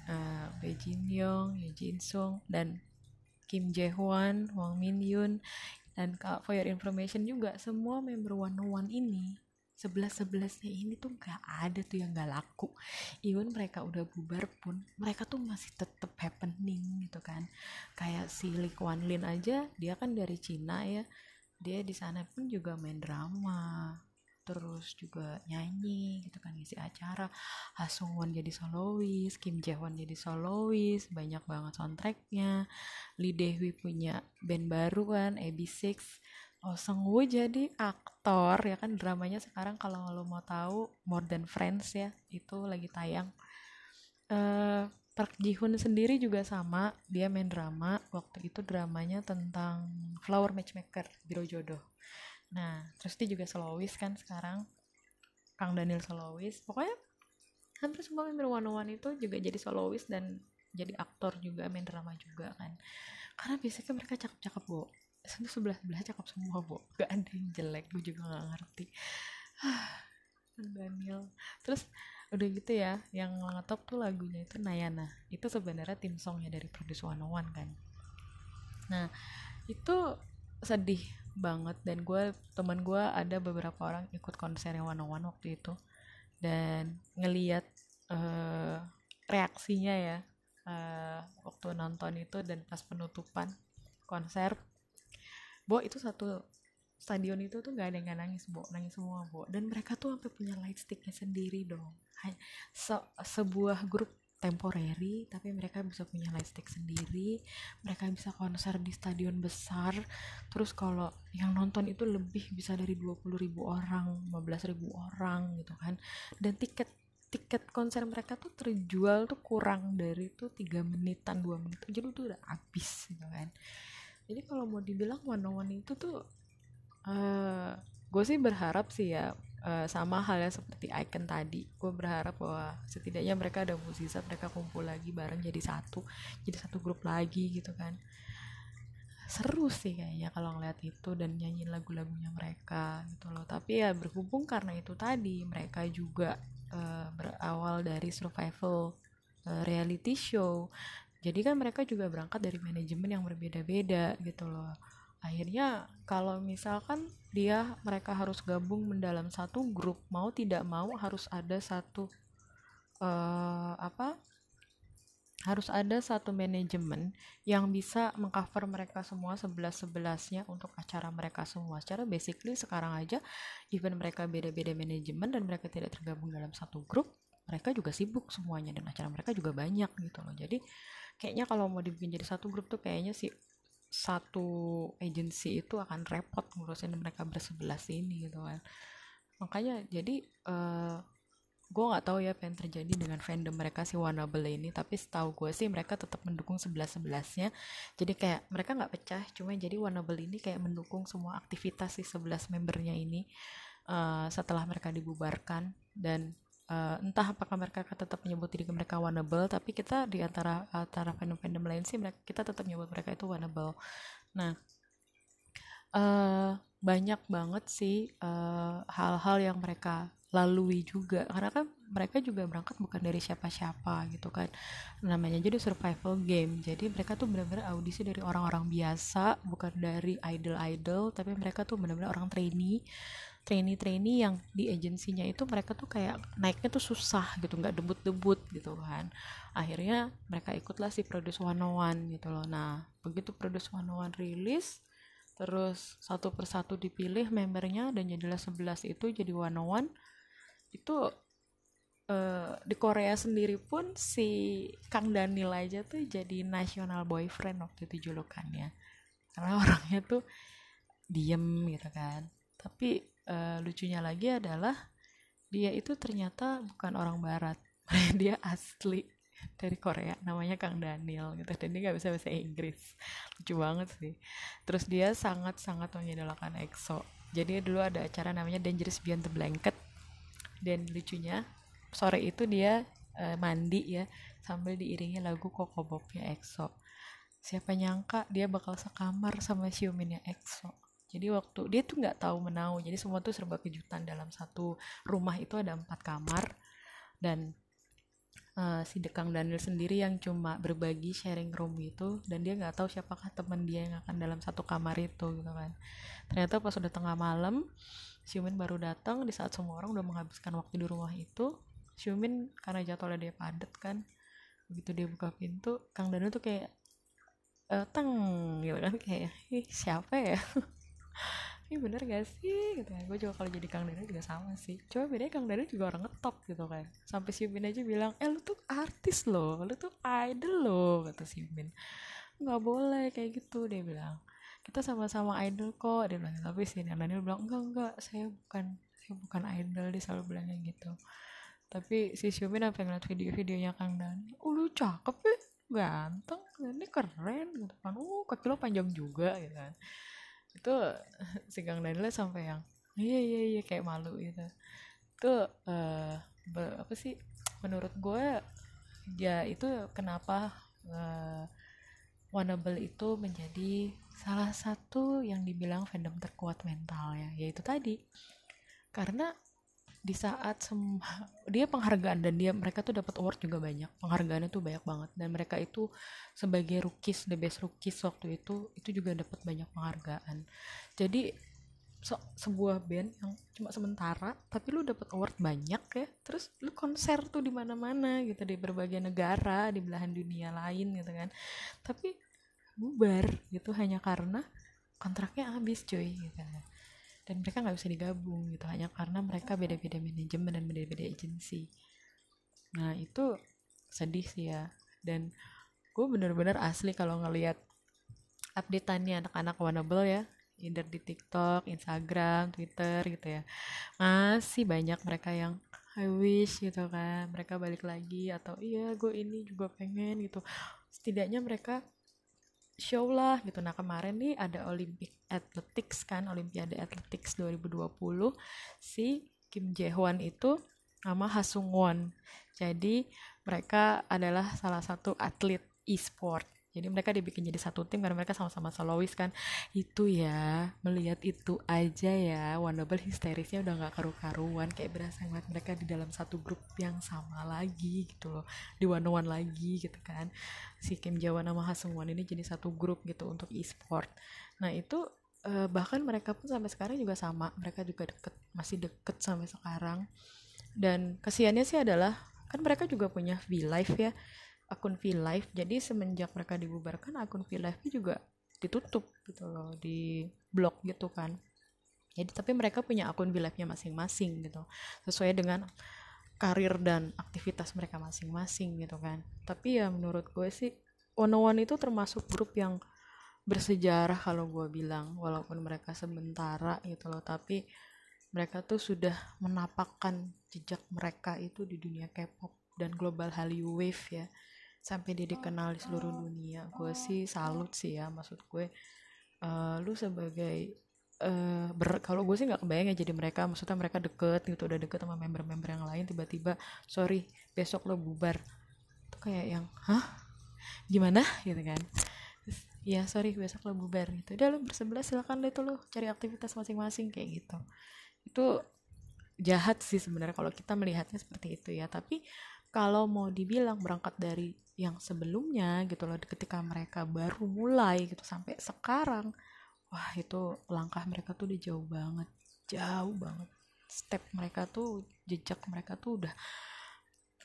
eh Bae Jin Young Yoo Jin Sung dan Kim Jae Hwan, Wang Min Yoon, dan for your information juga semua member One on One ini sebelas sebelasnya ini tuh gak ada tuh yang gak laku. Even mereka udah bubar pun mereka tuh masih tetep happening gitu kan. Kayak si Lee Kuan Lin aja dia kan dari Cina ya dia di sana pun juga main drama terus juga nyanyi gitu kan ngisi acara. Ha Sung Won jadi solois Kim Jae Hwan jadi solois banyak banget soundtracknya. Lee Dewi punya band baru kan AB6 Oh Seung Woo jadi aktor ya kan dramanya sekarang kalau lo mau tahu More Than Friends ya itu lagi tayang. Eh Park Ji Hoon sendiri juga sama. Dia main drama. Waktu itu dramanya tentang Flower Matchmaker Biro Jodoh. Nah terus dia juga solois kan sekarang. Kang Daniel solois pokoknya hampir semua member One on One itu juga jadi solois dan jadi aktor juga main drama juga kan. Karena biasanya mereka cakep-cakep bu itu sebelah sebelah cakep semua bu *laughs* gak ada yang jelek gue juga gak ngerti. *sighs* Kang Daniel. Terus udah gitu ya yang ngetop tuh lagunya itu Nayana. Itu sebenarnya tim songnya dari Produce 101 kan. Nah itu sedih banget dan gue teman gue ada beberapa orang ikut konser yang 101 waktu itu. Dan ngeliat eh, reaksinya ya eh, waktu nonton itu dan pas penutupan konser. Bo itu satu stadion itu tuh gak ada yang gak nangis Bo. Nangis semua Bo. Dan mereka tuh sampai punya light sticknya sendiri dong. Se- sebuah grup temporary tapi mereka bisa punya light stick sendiri. Mereka bisa konser di stadion besar. Terus kalau yang nonton itu lebih bisa dari 20.000 ribu orang 15.000 ribu orang gitu kan. Dan tiket tiket konser mereka tuh terjual tuh kurang dari tuh tiga menitan dua menit jadi tuh udah habis gitu kan. Jadi kalau mau dibilang one on one itu tuh eh gue sih berharap sih ya eh, sama halnya seperti Icon tadi. Gue berharap bahwa setidaknya mereka ada musisi mereka kumpul lagi bareng jadi satu jadi satu grup lagi gitu kan. Seru sih kayaknya kalau ngeliat itu dan nyanyiin lagu-lagunya mereka gitu loh. Tapi ya berhubung karena itu tadi mereka juga eh, berawal dari survival eh, reality show. Jadi kan mereka juga berangkat dari manajemen yang berbeda-beda gitu loh akhirnya kalau misalkan dia mereka harus gabung mendalam satu grup mau tidak mau harus ada satu eh apa? Harus ada satu manajemen yang bisa mengcover mereka semua sebelas sebelasnya untuk acara mereka semua. Secara basically sekarang aja even mereka beda-beda manajemen dan mereka tidak tergabung dalam satu grup mereka juga sibuk semuanya dan acara mereka juga banyak gitu loh. Jadi kayaknya kalau mau dibikin jadi satu grup tuh kayaknya si satu agency itu akan repot ngurusin mereka bersebelas ini gitu kan. Makanya jadi eh gue nggak tahu ya apa yang terjadi dengan fandom mereka si Wanable ini tapi setahu gue sih mereka tetap mendukung sebelas sebelasnya jadi kayak mereka nggak pecah cuma jadi Wanable ini kayak mendukung semua aktivitas si sebelas membernya ini eh, setelah mereka dibubarkan. Dan eh, entah apakah mereka tetap menyebut diri mereka Wanable tapi kita di antara antara fandom-fandom lain sih mereka kita tetap menyebut mereka itu Wanable nah eh banyak banget sih eh, hal-hal yang mereka lalui juga. Karena kan mereka juga berangkat bukan dari siapa-siapa gitu kan. Namanya jadi survival game. Jadi mereka tuh benar-benar audisi dari orang-orang biasa bukan dari idol-idol tapi mereka tuh benar-benar orang trainee trainee-trainee yang di agensinya itu mereka tuh kayak naiknya tuh susah gitu nggak debut-debut gitu kan. Akhirnya mereka ikutlah si Produce 101 gitu loh. Nah begitu Produce 101 rilis terus satu persatu dipilih membernya dan jadilah 11 itu jadi 101 itu eh, di Korea sendiri pun si Kang Daniel aja tuh jadi national boyfriend waktu itu julukannya. Karena *laughs* orangnya tuh diem gitu kan. Tapi eh, lucunya lagi adalah dia itu ternyata bukan orang barat *laughs* dia asli dari Korea namanya Kang Daniel gitu. Dan dia nggak bisa bahasa Inggris. Lucu banget sih. Terus dia sangat sangat mengidolakan EXO. Jadi dulu ada acara namanya Dangerous Beyond the Blanket. Dan lucunya sore itu dia eh, mandi ya sambil diiringi lagu Coco Bopnya EXO. Siapa nyangka dia bakal sekamar sama Xiuminnya EXO jadi waktu dia tuh nggak tahu menau. Jadi semua tuh serba kejutan. Dalam satu rumah itu ada empat kamar. Dan eh, si Dekang Daniel sendiri yang cuma berbagi sharing room itu. Dan dia nggak tahu siapakah teman dia yang akan dalam satu kamar itu gitu kan. Ternyata pas udah tengah malam Xiumin baru datang. Di saat semua orang udah menghabiskan waktu di rumah itu Xiumin karena jadwalnya dia padat kan begitu dia buka pintu Kang Daniel tuh kayak eh, teng gitu kan. Kayak siapa ya *laughs* ini bener gak sih? Gitu kan gue juga kalau jadi Kang Daniel juga sama sih. Coba bedanya Kang Daniel juga orang ngetop gitu kan. Sampai Xiumin aja bilang eh lu tuh artis loh. Lu tuh idol loh kata Xiumin nggak boleh kayak gitu dia bilang. Kita sama-sama idol kok dia bilang. Tapi si Daniel bilang enggak enggak. Saya bukan saya bukan idol dia selalu bilangnya gitu. Tapi si Xiumin apa ngeliat video-videonya Kang Daniel oh lu cakep ya. Ganteng. Ini keren gitu kan. Uh kaki lo panjang juga gitu kan itu *laughs* si Kang Daniel sampai yang iya iya iya kayak malu gitu. Itu be- apa sih menurut gue ya itu kenapa eh, Wanable itu menjadi salah satu yang dibilang fandom terkuat mental ya yaitu tadi. Karena di saat sem- dia penghargaan dan dia mereka tuh dapat award juga banyak. Penghargaannya tuh banyak banget. Dan mereka itu sebagai rookies the best rookies waktu itu itu juga dapat banyak penghargaan. Jadi se- sebuah band yang cuma sementara tapi lu dapat award banyak ya. Terus lu konser tuh di mana-mana gitu di berbagai negara di belahan dunia lain gitu kan. Tapi bubar gitu hanya karena kontraknya habis cuy gitu dan mereka nggak bisa digabung gitu hanya karena mereka beda-beda manajemen dan beda-beda agensi nah itu sedih sih ya. Dan gue bener-bener asli kalau ngelihat updateannya anak-anak Wanable ya either di TikTok, Instagram, Twitter gitu ya. Masih banyak mereka yang I wish gitu kan. Mereka balik lagi atau iya gue ini juga pengen gitu. Setidaknya mereka show lah gitu. Nah kemarin nih ada Olympic Athletics kan Olimpiade Athletics 2020 si Kim Jae Hwan itu sama Ha Sung Won. Jadi mereka adalah salah satu atlet e-sport jadi mereka dibikin jadi satu tim karena mereka sama-sama solois kan. Itu ya melihat itu aja ya Wonderful histerisnya udah nggak karu-karuan kayak berasa ngeliat mereka di dalam satu grup yang sama lagi gitu loh di one one lagi gitu kan. Si Kim Jawan sama Ha Sung Won ini jadi satu grup gitu untuk e-sport. Nah itu eh, bahkan mereka pun sampai sekarang juga sama mereka juga deket masih deket sampai sekarang. Dan kesiannya sih adalah kan mereka juga punya V Live ya akun V Live. Jadi semenjak mereka dibubarkan akun V Live juga ditutup gitu loh di blok gitu kan. Jadi tapi mereka punya akun V Live nya masing-masing gitu sesuai dengan karir dan aktivitas mereka masing-masing gitu kan. Tapi ya menurut gue sih One One itu termasuk grup yang bersejarah kalau gue bilang walaupun mereka sementara gitu loh. Tapi mereka tuh sudah menapakkan jejak mereka itu di dunia K-pop dan global Hallyu Wave ya sampai dia dikenal di seluruh dunia. Gue sih salut sih ya maksud gue eh, lu sebagai eh ber kalau gue sih nggak kebayang ya jadi mereka maksudnya mereka deket gitu udah deket sama member-member yang lain tiba-tiba sorry besok lo bubar. Tuh kayak yang hah? Gimana? Gitu kan. Ya sorry besok lo bubar. Gitu. Udah lo bersebelah silakan lo itu lo cari aktivitas masing-masing kayak gitu. Itu jahat sih sebenarnya kalau kita melihatnya seperti itu ya. Tapi kalau mau dibilang berangkat dari yang sebelumnya gitu loh ketika mereka baru mulai gitu sampai sekarang wah itu langkah mereka tuh udah jauh banget jauh banget. Step mereka tuh jejak mereka tuh udah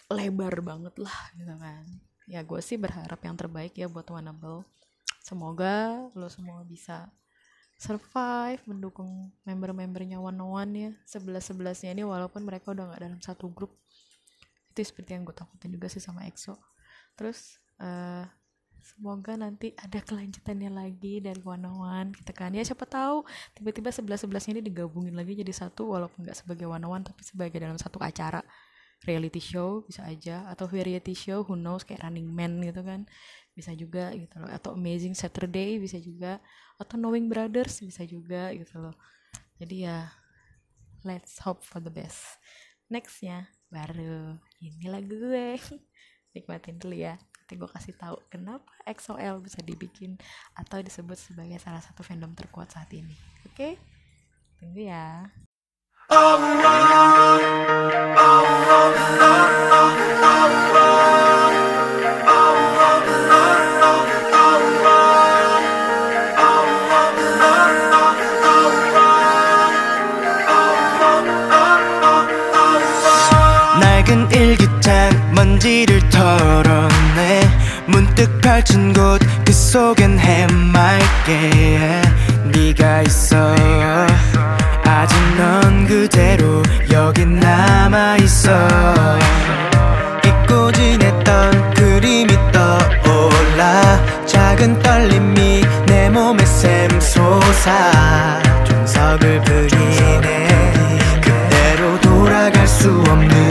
lebar banget lah gitu kan. Ya gue sih berharap yang terbaik ya buat Wanable semoga lo semua bisa survive mendukung member-membernya one one ya sebelas sebelasnya ini walaupun mereka udah nggak dalam satu grup. Itu seperti yang gue takutin juga sih sama EXO terus eh, semoga nanti ada kelanjutannya lagi dari one one gitu kan. Ya siapa tahu tiba-tiba sebelas sebelasnya ini digabungin lagi jadi satu walaupun nggak sebagai one one tapi sebagai dalam satu acara reality show bisa aja. Atau variety show who knows kayak Running Man gitu kan. Bisa juga gitu loh. Atau Amazing Saturday bisa juga. Atau Knowing Brothers bisa juga gitu loh. Jadi ya let's hope for the best. Nextnya baru. Ini lagu gue *laughs* nikmatin dulu ya. Nanti gue kasih tahu kenapa XOL bisa dibikin atau disebut sebagai salah satu fandom terkuat saat ini. Oke? Tunggu ya. 낡은 먼지를 털어내 문득 펼친 곳 그 속엔 해맑게 네가 있어. 아직 넌 그대로 여기 남아있어. 잊고 지냈던 그림이 떠올라. 작은 떨림이 내 몸에 샘솟아. 종석을 부리네. 그대로 돌아갈 수 없는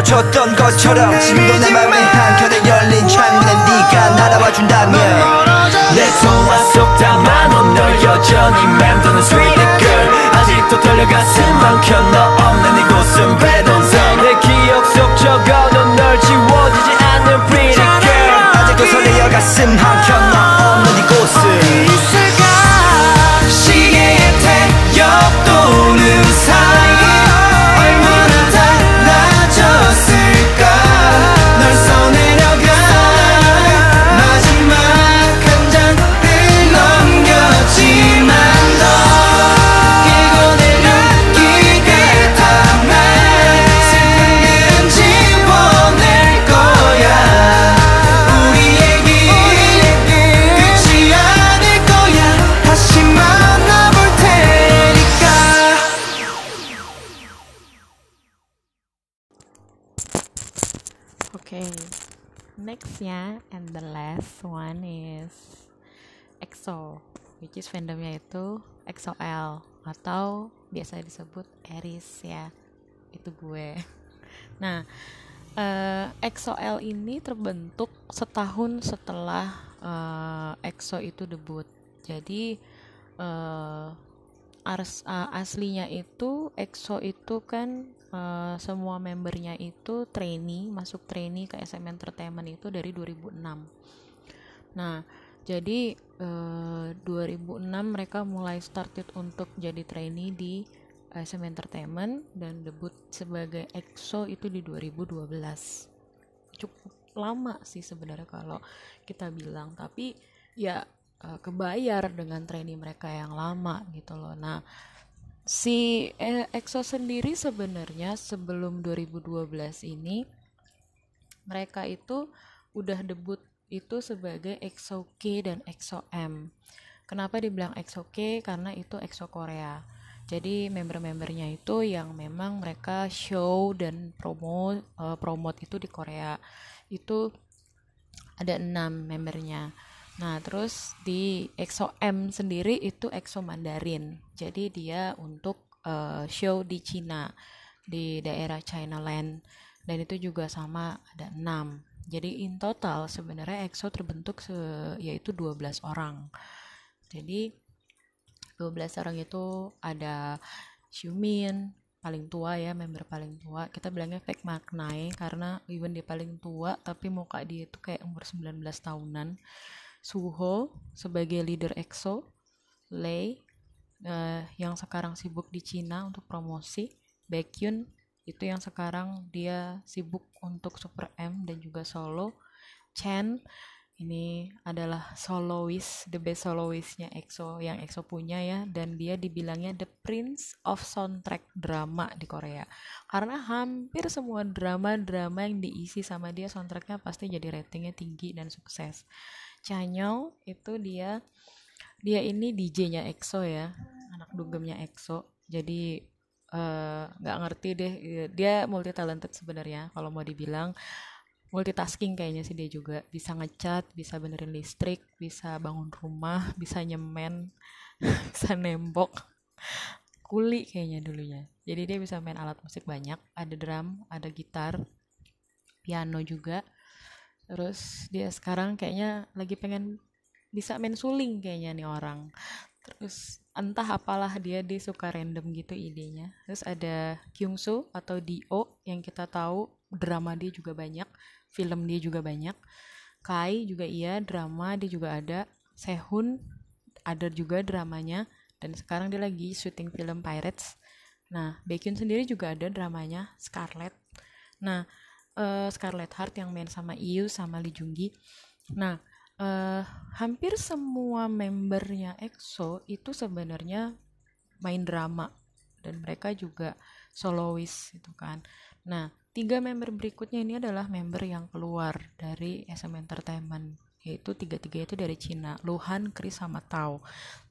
웃어줬던 것처럼 지금도 내 맘의 한켠에 열린 창문에 네가 날아와 준다면 내 통화 속 담아놓은 널 여전히 맴도는 sweet girl. 아직도 떨려 가슴만큼 너 없는 이곳은 배동선 내 기억 속 적어놓은 널 지워지지 않는 pretty girl. 아직도 설레어 가슴 한 which is fandomnya itu EXO-L atau biasa disebut Aries ya, itu gue. *laughs* Nah, eh, EXO-L ini terbentuk setahun setelah eh, EXO itu debut. Jadi eh, ars- ah, aslinya itu EXO itu kan eh, semua membernya itu trainee masuk trainee ke SM Entertainment itu dari 2006 nah jadi eh, 2006 mereka mulai started untuk jadi trainee di SM Entertainment dan debut sebagai EXO itu di 2012 cukup lama sih sebenarnya kalau kita bilang tapi ya eh, kebayar dengan trainee mereka yang lama gitu loh. Nah si eh, EXO sendiri sebenarnya sebelum 2012 ini mereka itu udah debut itu sebagai EXO K dan EXO M. Kenapa dibilang EXO K? Karena itu EXO Korea. Jadi member-membernya itu yang memang mereka show dan promo eh, promote itu di Korea. Itu ada enam membernya. Nah, terus di EXO M sendiri itu EXO Mandarin. Jadi dia untuk eh, show di Cina, di daerah China Land. Dan itu juga sama ada enam. Jadi in total sebenarnya EXO terbentuk se- yaitu 12 orang. Jadi 12 orang itu ada Xiumin paling tua ya member paling tua. Kita bilangnya fake maknai karena even dia paling tua tapi muka dia itu kayak umur 19 tahunan. Suho sebagai leader EXO. Lei eh, yang sekarang sibuk di Cina untuk promosi. Baekhyun itu yang sekarang dia sibuk untuk Super M dan juga solo Chen ini adalah soloist, the best soloistnya EXO yang EXO punya ya, dan dia dibilangnya the prince of soundtrack drama di Korea. Karena hampir semua drama-drama yang diisi sama dia soundtracknya pasti jadi ratingnya tinggi dan sukses. Chanyeol itu dia dia ini DJ-nya EXO ya, anak dugemnya EXO. Jadi eh, nggak ngerti deh, dia multi talented sebenarnya kalau mau dibilang. Multitasking kayaknya sih dia juga. Bisa ngecat bisa benerin listrik bisa bangun rumah bisa nyemen *laughs* bisa nembok. Kuli kayaknya dulunya. Jadi dia bisa main alat musik banyak. Ada drum ada gitar piano juga. Terus dia sekarang kayaknya lagi pengen bisa main suling kayaknya nih orang. Terus entah apalah dia dia suka random gitu idenya. Terus ada Kyungsu atau Dio yang kita tahu drama dia juga banyak film dia juga banyak. Kai juga iya drama dia juga ada. Sehun ada juga dramanya. Dan sekarang dia lagi syuting film Pirates. Nah Baekhyun sendiri juga ada dramanya Scarlet. Nah eh, Scarlet Heart yang main sama IU sama Lee Jung Gi nah eh, hampir semua membernya EXO itu sebenarnya main drama. Dan mereka juga soloist gitu kan. Nah tiga member berikutnya ini adalah member yang keluar dari SM Entertainment. Yaitu tiga-tiga itu dari Cina Luhan, Chris sama Tao.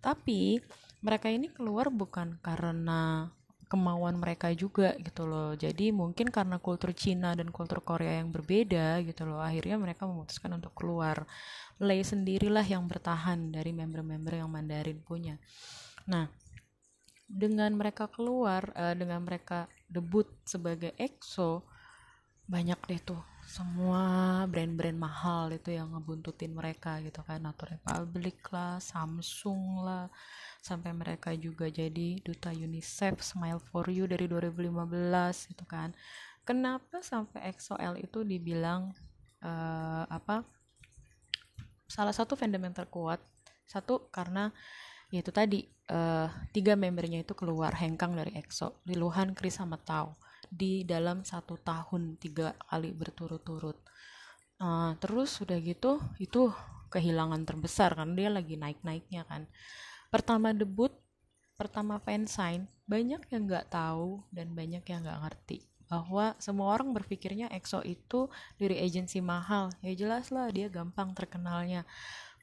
Tapi mereka ini keluar bukan karena kemauan mereka juga gitu loh. Jadi mungkin karena kultur Cina dan kultur Korea yang berbeda gitu loh akhirnya mereka memutuskan untuk keluar. Lei sendirilah yang bertahan dari member-member yang Mandarin punya. Nah dengan mereka keluar eh, dengan mereka debut sebagai EXO banyak deh tuh semua brand-brand mahal itu yang ngebuntutin mereka gitu kan. Nato Republic lah Samsung lah sampai mereka juga jadi duta UNICEF Smile for You dari 2015 gitu kan. Kenapa sampai EXO-L itu dibilang eh, apa salah satu fandom yang terkuat? Satu karena ya itu tadi eh, tiga membernya itu keluar hengkang dari EXO Liluhan, Chris sama Tao di dalam satu tahun tiga kali berturut-turut. Eh, terus udah gitu itu kehilangan terbesar karena dia lagi naik-naiknya kan pertama debut pertama fansign banyak yang nggak tahu dan banyak yang nggak ngerti bahwa semua orang berpikirnya EXO itu dari agensi mahal. Ya jelas lah dia gampang terkenalnya.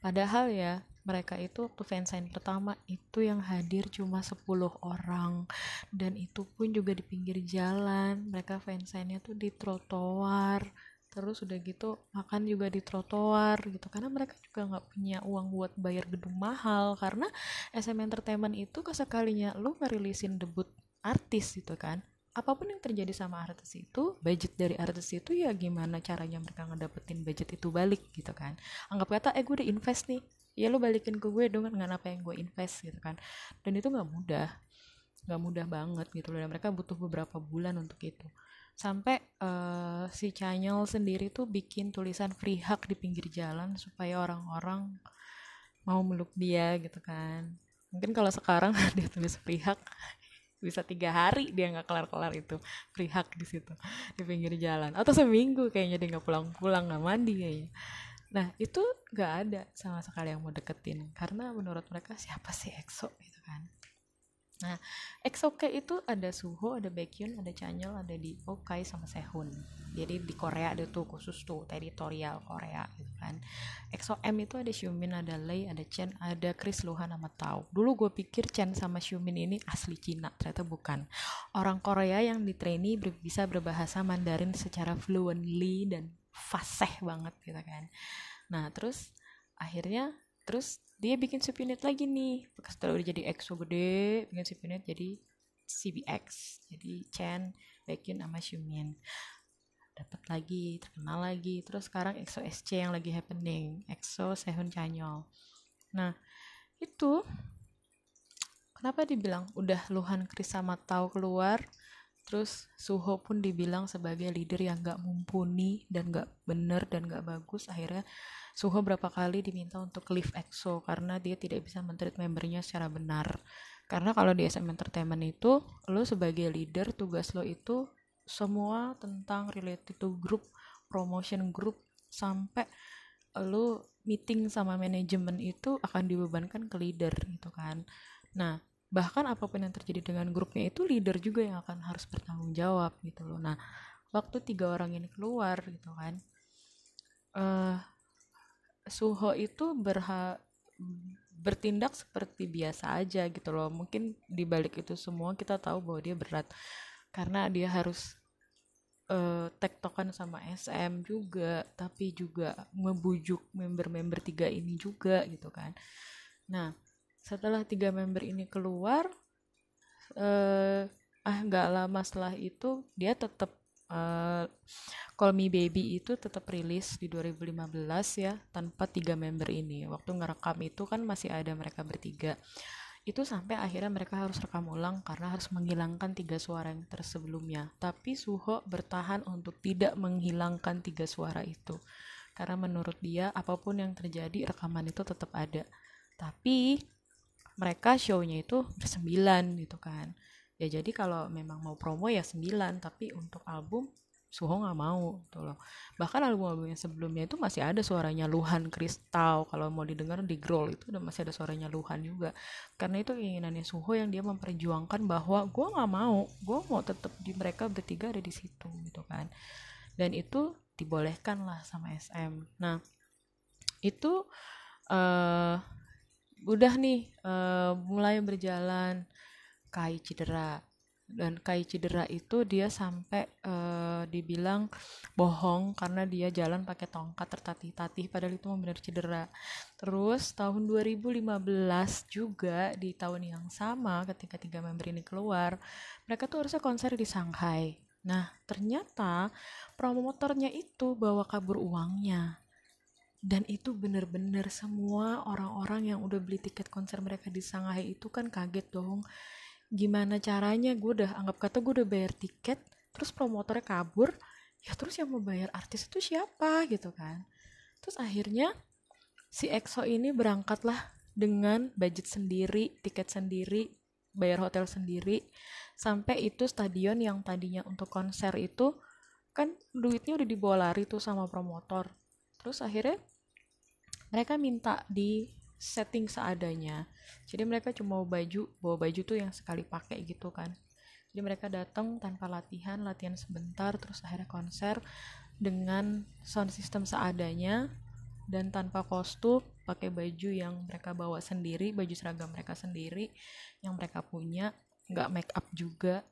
Padahal ya mereka itu waktu fansign pertama itu yang hadir cuma 10 orang. Dan itu pun juga di pinggir jalan mereka fansignnya tuh di trotoar terus udah gitu makan juga di trotoar gitu. Karena mereka juga nggak punya uang buat bayar gedung mahal. Karena SM Entertainment itu kesekalinya lu ngerilisin debut artis gitu kan. Apa pun yang terjadi sama artis itu budget dari artis itu ya gimana caranya mereka ngedapetin budget itu balik gitu kan. Anggap kata eh gue udah invest nih. Ya lu balikin ke gue dong dengan apa yang gue invest gitu kan. Dan itu nggak mudah. Nggak mudah banget gitu loh. Dan mereka butuh beberapa bulan untuk itu sampai eh, si Chanyol sendiri tuh bikin tulisan free hug di pinggir jalan supaya orang-orang mau meluk dia gitu kan. Mungkin kalau sekarang *laughs* dia tulis free hug bisa tiga hari dia nggak kelar-kelar itu free hug di situ di pinggir jalan. Atau seminggu kayaknya dia nggak pulang-pulang nggak mandi kayaknya. Nah itu nggak ada sama sekali yang mau deketin. Karena menurut mereka siapa sih EXO gitu kan Nah, EXO-K itu ada Suho, ada Baekhyun, ada Chanyeol, ada di Kai sama Sehun. Jadi di Korea ada tuh khusus tuh teritorial Korea gitu kan. EXO M itu ada Xiumin, ada Lei, ada Chen, ada Chris Luhan sama Tao. Dulu gue pikir Chen sama Xiumin ini asli Cina, ternyata bukan. Orang Korea yang di trainee bisa berbahasa Mandarin secara fluently dan fasih banget gitu kan. Nah, terus akhirnya terus dia bikin subunit lagi nih. Setelah udah jadi EXO gede bikin subunit jadi CBX jadi Chen Baekhyun sama Xiumin dapat lagi terkenal lagi. Terus sekarang EXO SC yang lagi happening. EXO Sehun Chanyol. Nah itu kenapa dibilang udah Luhan Kris sama Tao keluar? Terus Suho pun dibilang sebagai leader yang gak mumpuni dan gak bener dan gak bagus. Akhirnya Suho berapa kali diminta untuk leave EXO karena dia tidak bisa mentreat membernya secara benar. Karena kalau di SM Entertainment itu lo sebagai leader tugas lo itu semua tentang related to group promotion group sampai lo meeting sama manajemen itu akan dibebankan ke leader gitu kan. Nah bahkan apa pun yang terjadi dengan grupnya itu leader juga yang akan harus bertanggung jawab gitu loh. Nah waktu tiga orang ini keluar gitu kan eh Suho itu berha bertindak seperti biasa aja gitu loh. Mungkin di balik itu semua kita tahu bahwa dia berat. Karena dia harus eh tektokan sama SM juga tapi juga ngebujuk member-member tiga ini juga gitu kan. Nah setelah tiga member ini keluar eh ah nggak lama setelah itu dia tetap eh Call Me Baby itu tetap rilis di 2015 ya tanpa tiga member ini. Waktu ngerekam itu kan masih ada mereka bertiga. Itu sampai akhirnya mereka harus rekam ulang karena harus menghilangkan tiga suara yang tersebelumnya. Tapi Suho bertahan untuk tidak menghilangkan tiga suara itu. Karena menurut dia apa pun yang terjadi rekaman itu tetap ada. Tapi mereka show-nya itu bersembilan gitu kan ya jadi kalau memang mau promo ya sembilan tapi untuk album Suho nggak mau gitu loh. Bahkan album-album yang sebelumnya itu masih ada suaranya Luhan Kristal kalau mau didengar di Growl itu udah masih ada suaranya Luhan juga. Karena itu keinginannya Suho yang dia memperjuangkan bahwa gue nggak mau gue mau tetap di mereka bertiga ada di situ gitu kan. Dan itu dibolehkan lah sama SM nah itu eh udah nih eh, mulai berjalan Kai cedera. Dan Kai cedera itu dia sampai eh, dibilang bohong karena dia jalan pakai tongkat tertatih-tatih padahal itu benar cedera. Terus tahun 2015 juga di tahun yang sama ketika tiga member ini keluar mereka tuh harusnya konser di Shanghai. Nah ternyata promotornya itu bawa kabur uangnya. Dan itu bener-bener semua orang-orang yang udah beli tiket konser mereka di Shanghai itu kan kaget dong gimana caranya? Gue udah anggap kata gue udah bayar tiket terus promotornya kabur. Ya terus yang mau bayar artis itu siapa gitu kan. Terus akhirnya si EXO ini berangkatlah dengan budget sendiri tiket sendiri bayar hotel sendiri. Sampai itu stadion yang tadinya untuk konser itu kan duitnya udah dibawa lari tuh sama promotor. Terus akhirnya mereka minta di setting seadanya. Jadi mereka cuma bawa baju bawa baju tuh yang sekali pakai gitu kan. Jadi mereka datang tanpa latihan latihan sebentar terus akhirnya konser dengan sound system seadanya dan tanpa kostum pakai baju yang mereka bawa sendiri baju seragam mereka sendiri yang mereka punya nggak make up juga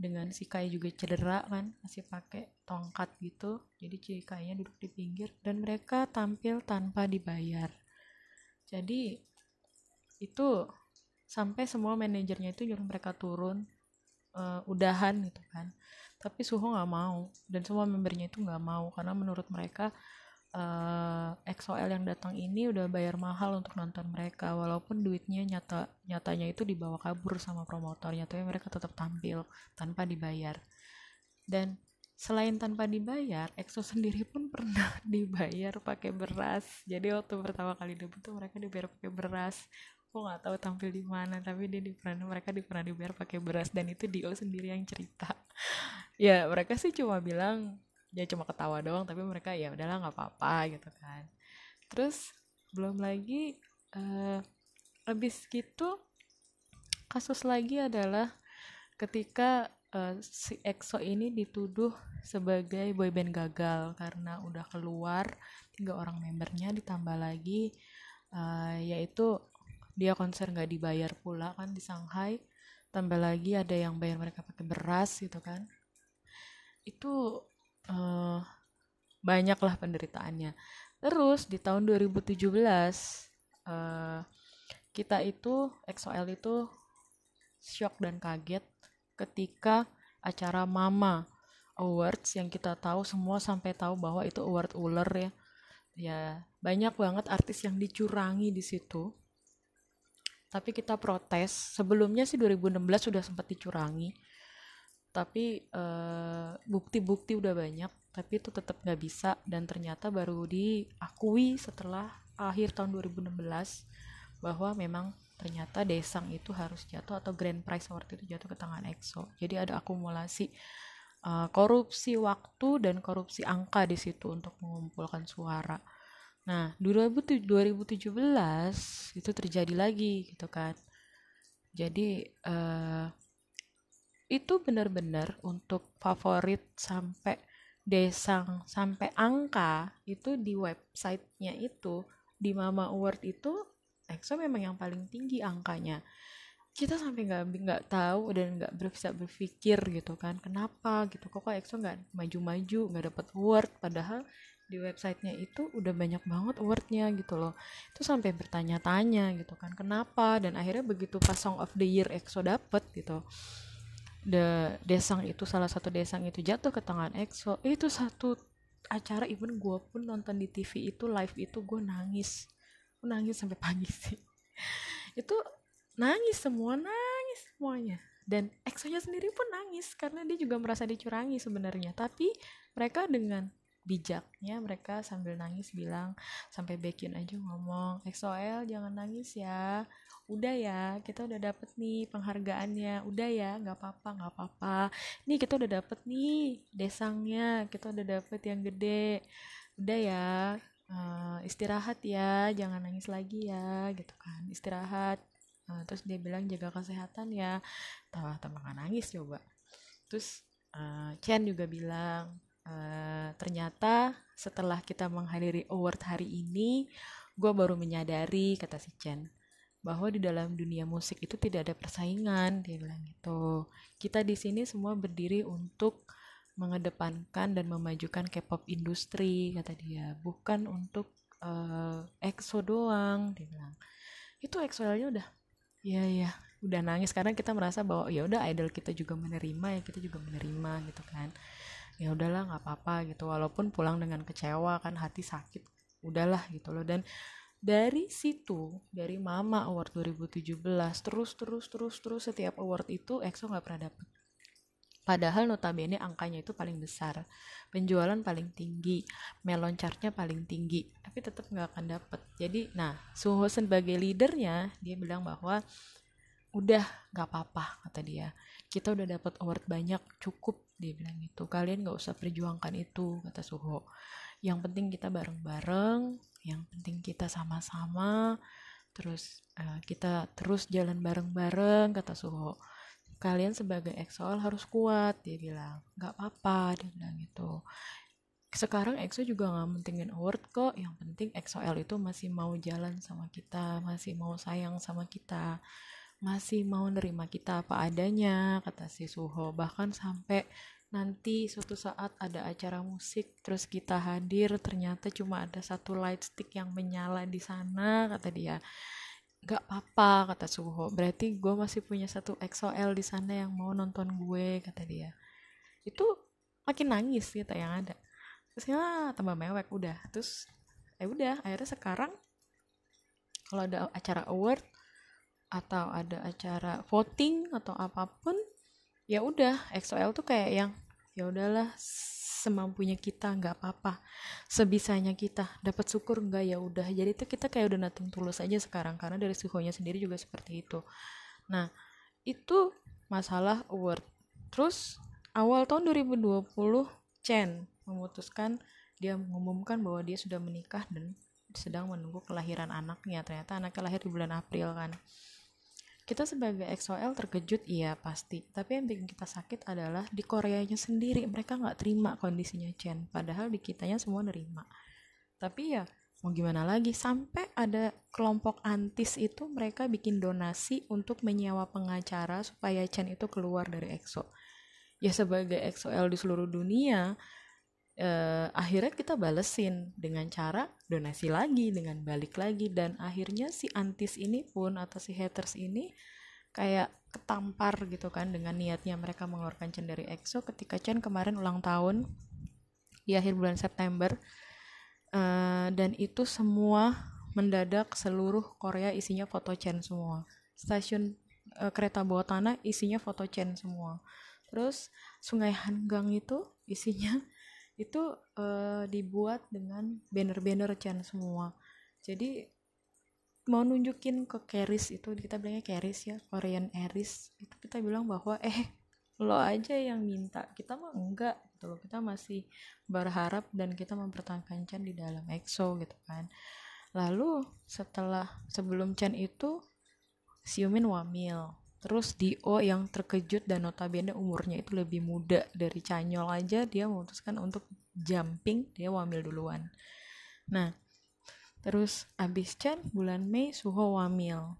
dengan si Kai juga cedera kan masih pakai tongkat gitu. Jadi si Kai-nya duduk di pinggir dan mereka tampil tanpa dibayar jadi itu sampai semua manajernya itu nyuruh mereka turun eh, udahan gitu kan. Tapi Suho nggak mau dan semua membernya itu nggak mau karena menurut mereka eh EXO-L yang datang ini udah bayar mahal untuk nonton mereka walaupun duitnya nyata nyatanya itu dibawa kabur sama promotor nyatanya mereka tetap tampil tanpa dibayar. Dan selain tanpa dibayar EXO sendiri pun pernah *laughs* dibayar pakai beras. Jadi waktu pertama kali debut tuh mereka dibayar pakai beras. Aku nggak tahu tampil di mana tapi dia di pernah mereka di pernah dibayar pakai beras. Dan itu Dio sendiri yang cerita. *laughs* Ya mereka sih cuma bilang ya cuma ketawa doang tapi mereka ya udahlah nggak apa-apa gitu kan. Terus belum lagi eh habis gitu kasus lagi adalah ketika eh, si EXO ini dituduh sebagai boyband gagal karena udah keluar tiga orang membernya ditambah lagi eh, yaitu dia konser nggak dibayar pula kan di Shanghai tambah lagi ada yang bayar mereka pakai beras gitu kan. Itu eh banyak lah penderitaannya. Terus di tahun 2017 eh kita itu EXO-L itu shock dan kaget ketika acara Mama Awards yang kita tahu semua sampai tahu bahwa itu award ular ya. Ya banyak banget artis yang dicurangi di situ. Tapi kita protes sebelumnya sih 2016 sudah sempat dicurangi. Tapi eh, bukti-bukti udah banyak tapi itu tetap nggak bisa. Dan ternyata baru diakui setelah akhir tahun 2016 bahwa memang ternyata Desang itu harus jatuh atau Grand Prize Award itu jatuh ke tangan EXO. Jadi ada akumulasi eh, korupsi waktu dan korupsi angka di situ untuk mengumpulkan suara. Nah 2017 itu terjadi lagi gitu kan. Jadi eh, itu benar-benar untuk favorit sampai desang sampai angka itu di websitenya itu di Mama Award itu EXO memang yang paling tinggi angkanya kita sampai nggak nggak tahu dan nggak bisa berpikir gitu kan kenapa gitu. Kok kok EXO nggak maju-maju nggak dapat award padahal di websitenya itu udah banyak banget awardnya gitu loh. Itu sampai bertanya-tanya gitu kan kenapa? Dan akhirnya begitu pas Song of the Year EXO dapet gitu the desang itu salah satu desang itu jatuh ke tangan EXO. Itu satu acara even gue pun nonton di TV itu live itu gue nangis. Gue nangis sampai pagi sih. *laughs* Itu nangis semua nangis semuanya. Dan EXO-nya sendiri pun nangis karena dia juga merasa dicurangi sebenarnya. Tapi mereka dengan bijaknya mereka sambil nangis bilang sampai Baekhyun aja ngomong EXO-L jangan nangis ya. Udah ya kita udah dapet nih penghargaannya. Udah ya nggak apa-apa nggak apa-apa. Nih kita udah dapet nih desangnya. Kita udah dapet yang gede. Udah ya eh, istirahat ya. Jangan nangis lagi ya gitu kan. Istirahat Eh, terus dia bilang jaga kesehatan ya. Tahu tambah nangis coba. Terus eh, Chen juga bilang eh, ternyata setelah kita menghadiri award hari ini gue baru menyadari kata si Chen bahwa di dalam dunia musik itu tidak ada persaingan. Dia bilang gitu. Kita di sini semua berdiri untuk mengedepankan dan memajukan K-pop industri kata dia. Bukan untuk eh, EXO doang dia bilang. Itu EXO-nya udah ya ya udah nangis. Karena kita merasa bahwa ya udah idol kita juga menerima ya kita juga menerima gitu kan. Ya udahlah nggak apa-apa gitu. Walaupun pulang dengan kecewa kan hati sakit udahlah gitu loh. Dan dari situ dari Mama Award 2017 terus terus terus terus setiap award itu EXO nggak pernah dapet padahal notabene angkanya itu paling besar. Penjualan paling tinggi. Melon chartnya paling tinggi. Tapi tetap nggak akan dapet. Jadi nah Suho sebagai leadernya dia bilang bahwa udah nggak apa-apa kata dia. Kita udah dapat award banyak cukup dia bilang gitu. Kalian nggak usah perjuangkan itu kata Suho. Yang penting kita bareng-bareng yang penting kita sama-sama terus eh, kita terus jalan bareng-bareng kata Suho kalian sebagai EXO harus kuat. Dia bilang nggak apa-apa dia bilang gitu. Sekarang EXO juga nggak mentingin award kok. Yang penting EXO-L itu masih mau jalan sama kita masih mau sayang sama kita masih mau nerima kita apa adanya kata si Suho. Bahkan sampai nanti suatu saat ada acara musik terus kita hadir ternyata cuma ada satu light stick yang menyala di sana kata dia gak apa-apa kata Suho. Berarti gue masih punya satu XOL di sana yang mau nonton gue kata dia. Itu makin nangis gitu yang ada. Terus ya tambah mewek udah. Terus eh udah akhirnya sekarang kalau ada acara award atau ada acara voting atau apa pun ya udah XOL tuh kayak yang ya udahlah semampunya kita nggak apa-apa. Sebisanya kita dapat syukur nggak? Ya udah. Jadi itu kita kayak udah nating tulus aja sekarang karena dari suhunya sendiri juga seperti itu. Nah itu masalah award. Terus awal tahun 2020 Chen memutuskan dia mengumumkan bahwa dia sudah menikah dan sedang menunggu kelahiran anaknya. Ternyata anaknya lahir di bulan April kan kita sebagai XOL terkejut iya pasti. Tapi yang bikin kita sakit adalah di Koreanya sendiri mereka nggak terima kondisinya Chen. Padahal di kitanya semua nerima. Tapi ya mau gimana lagi? Sampai ada kelompok antis itu mereka bikin donasi untuk menyewa pengacara supaya Chen itu keluar dari EXO ya sebagai XOL di seluruh dunia eh, akhirnya kita balesin dengan cara donasi lagi dengan balik lagi. Dan akhirnya si antis ini pun atau si haters ini kayak ketampar gitu kan dengan niatnya mereka mengeluarkan Chen dari EXO ketika Chen kemarin ulang tahun di akhir bulan September. Eh, dan itu semua mendadak seluruh Korea isinya foto Chen semua. Stasiun eh, kereta bawah tanah isinya foto Chen semua. Terus Sungai Hanggang itu isinya itu eh, dibuat dengan banner-banner Chen semua. Jadi mau nunjukin ke Keris itu kita bilangnya Keris ya Korean Eris itu kita bilang bahwa eh lo aja yang minta kita mah enggak gitu loh. Kita masih berharap dan kita mempertahankan Chan di dalam EXO gitu kan. Lalu setelah sebelum Chan itu Xiumin wamil terus Dio yang terkejut dan notabene umurnya itu lebih muda dari Canyol aja dia memutuskan untuk jumping dia wamil duluan. Nah terus abis Chan bulan Mei Suho wamil.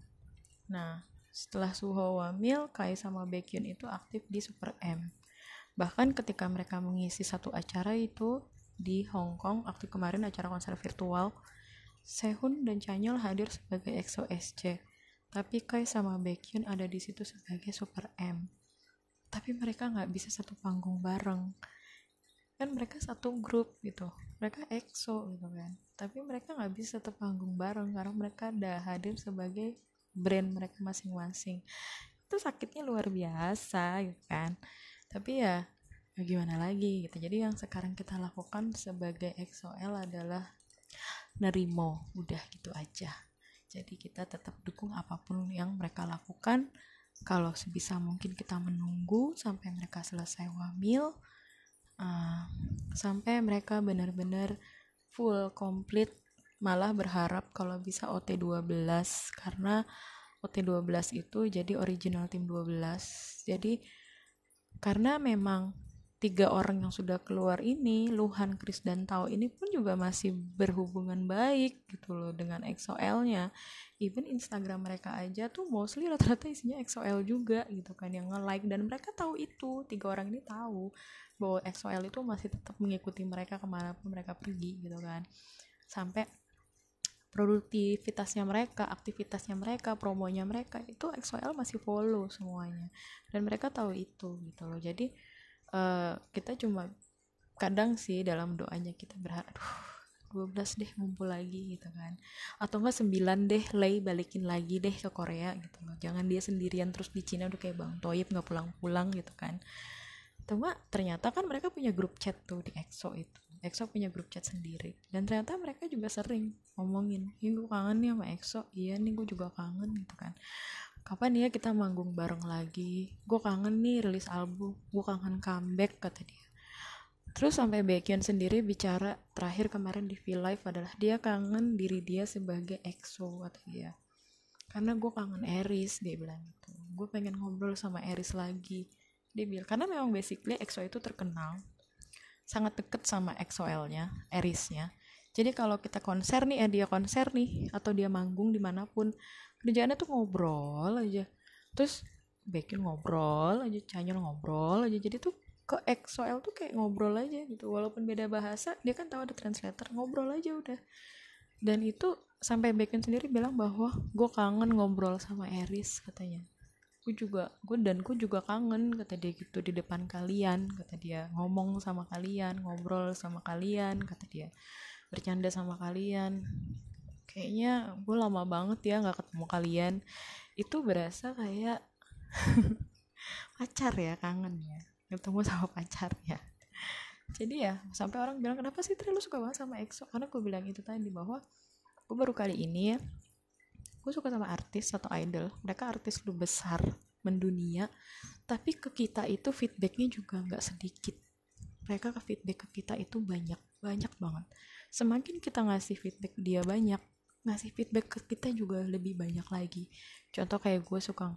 Nah setelah Suho wamil Kai sama Baekhyun itu aktif di Super M. Bahkan ketika mereka mengisi satu acara itu di Hong Kong waktu kemarin acara konser virtual Sehun dan Chanyol hadir sebagai EXO SC tapi Kai sama Baekhyun ada di situ sebagai Super M. Tapi mereka nggak bisa satu panggung bareng. Kan mereka satu grup gitu. Mereka EXO gitu kan. Tapi mereka nggak bisa satu panggung bareng karena mereka udah hadir sebagai brand mereka masing-masing. Itu sakitnya luar biasa gitu kan. Tapi ya ya gimana lagi gitu. Jadi yang sekarang kita lakukan sebagai XOL adalah nerimo. Udah gitu aja jadi kita tetap dukung apa pun yang mereka lakukan. Kalau sebisa mungkin kita menunggu sampai mereka selesai wamil uh, sampai mereka benar-benar full komplit malah berharap kalau bisa OT12 karena OT12 itu jadi original tim 12 jadi karena memang tiga orang yang sudah keluar ini Luhan, Chris dan Tao ini pun juga masih berhubungan baik gitu loh dengan XOL-nya even Instagram mereka aja tuh mostly rata-rata isinya XOL juga gitu kan yang nge-like. Dan mereka tahu itu tiga orang ini tahu bahwa XOL itu masih tetap mengikuti mereka ke mana pun mereka pergi gitu kan. Sampai produktivitasnya mereka, aktivitasnya mereka, promonya mereka itu XOL masih follow semuanya. Dan mereka tahu itu gitu loh. Jadi eh, kita cuma kadang sih dalam doanya kita berharap aduh 12 deh ngumpul lagi gitu kan. Atau enggak 9 deh lay balikin lagi deh ke Korea gitu loh. Jangan dia sendirian terus di Cina udah kayak Bang Toyib nggak pulang-pulang gitu kan. Cuma ternyata kan mereka punya grup chat tuh di EXO itu. EXO punya grup chat sendiri. Dan ternyata mereka juga sering ngomongin ih gue kangen nih sama EXO iya nih gue juga kangen gitu kan kapan ya kita manggung bareng lagi? Gue kangen nih rilis album. Gue kangen comeback kata dia. Terus sampai Baekhyun sendiri bicara terakhir kemarin di V Live adalah dia kangen diri dia sebagai EXO kata dia. Karena gue kangen Eris dia bilang gitu. Gue pengen ngobrol sama Eris lagi dia bilang. Karena memang basically EXO itu terkenal sangat deket sama XOL-nya, Erisnya. Jadi kalau kita konser nih, eh dia konser nih, atau dia manggung di mana pun, kerjaannya tuh ngobrol aja. terus Baekhyun ngobrol aja Chanyeol ngobrol aja. Jadi tuh ke EXO-L tuh kayak ngobrol aja gitu. Walaupun beda bahasa dia kan tahu ada translator ngobrol aja udah. Dan itu sampai Baekhyun sendiri bilang bahwa gue kangen ngobrol sama Eris katanya. Gue juga gue dan gue juga kangen kata dia gitu di depan kalian kata dia. Ngomong sama kalian ngobrol sama kalian kata dia bercanda sama kalian. Kayaknya gue lama banget ya nggak ketemu kalian. Itu berasa kayak *laughs* pacar ya kangen ya. Ketemu sama pacarnya jadi ya sampai orang bilang kenapa sih Tri? Lu suka banget sama EXO? Karena gue bilang itu tadi bahwa gue baru kali ini ya gue suka sama artis atau idol. Mereka artis lu besar mendunia. Tapi ke kita itu feedbacknya juga nggak sedikit. Mereka ke feedback ke kita itu banyak banyak banget semakin kita ngasih feedback dia banyak ngasih feedback ke kita juga lebih banyak lagi. Contoh kayak gue suka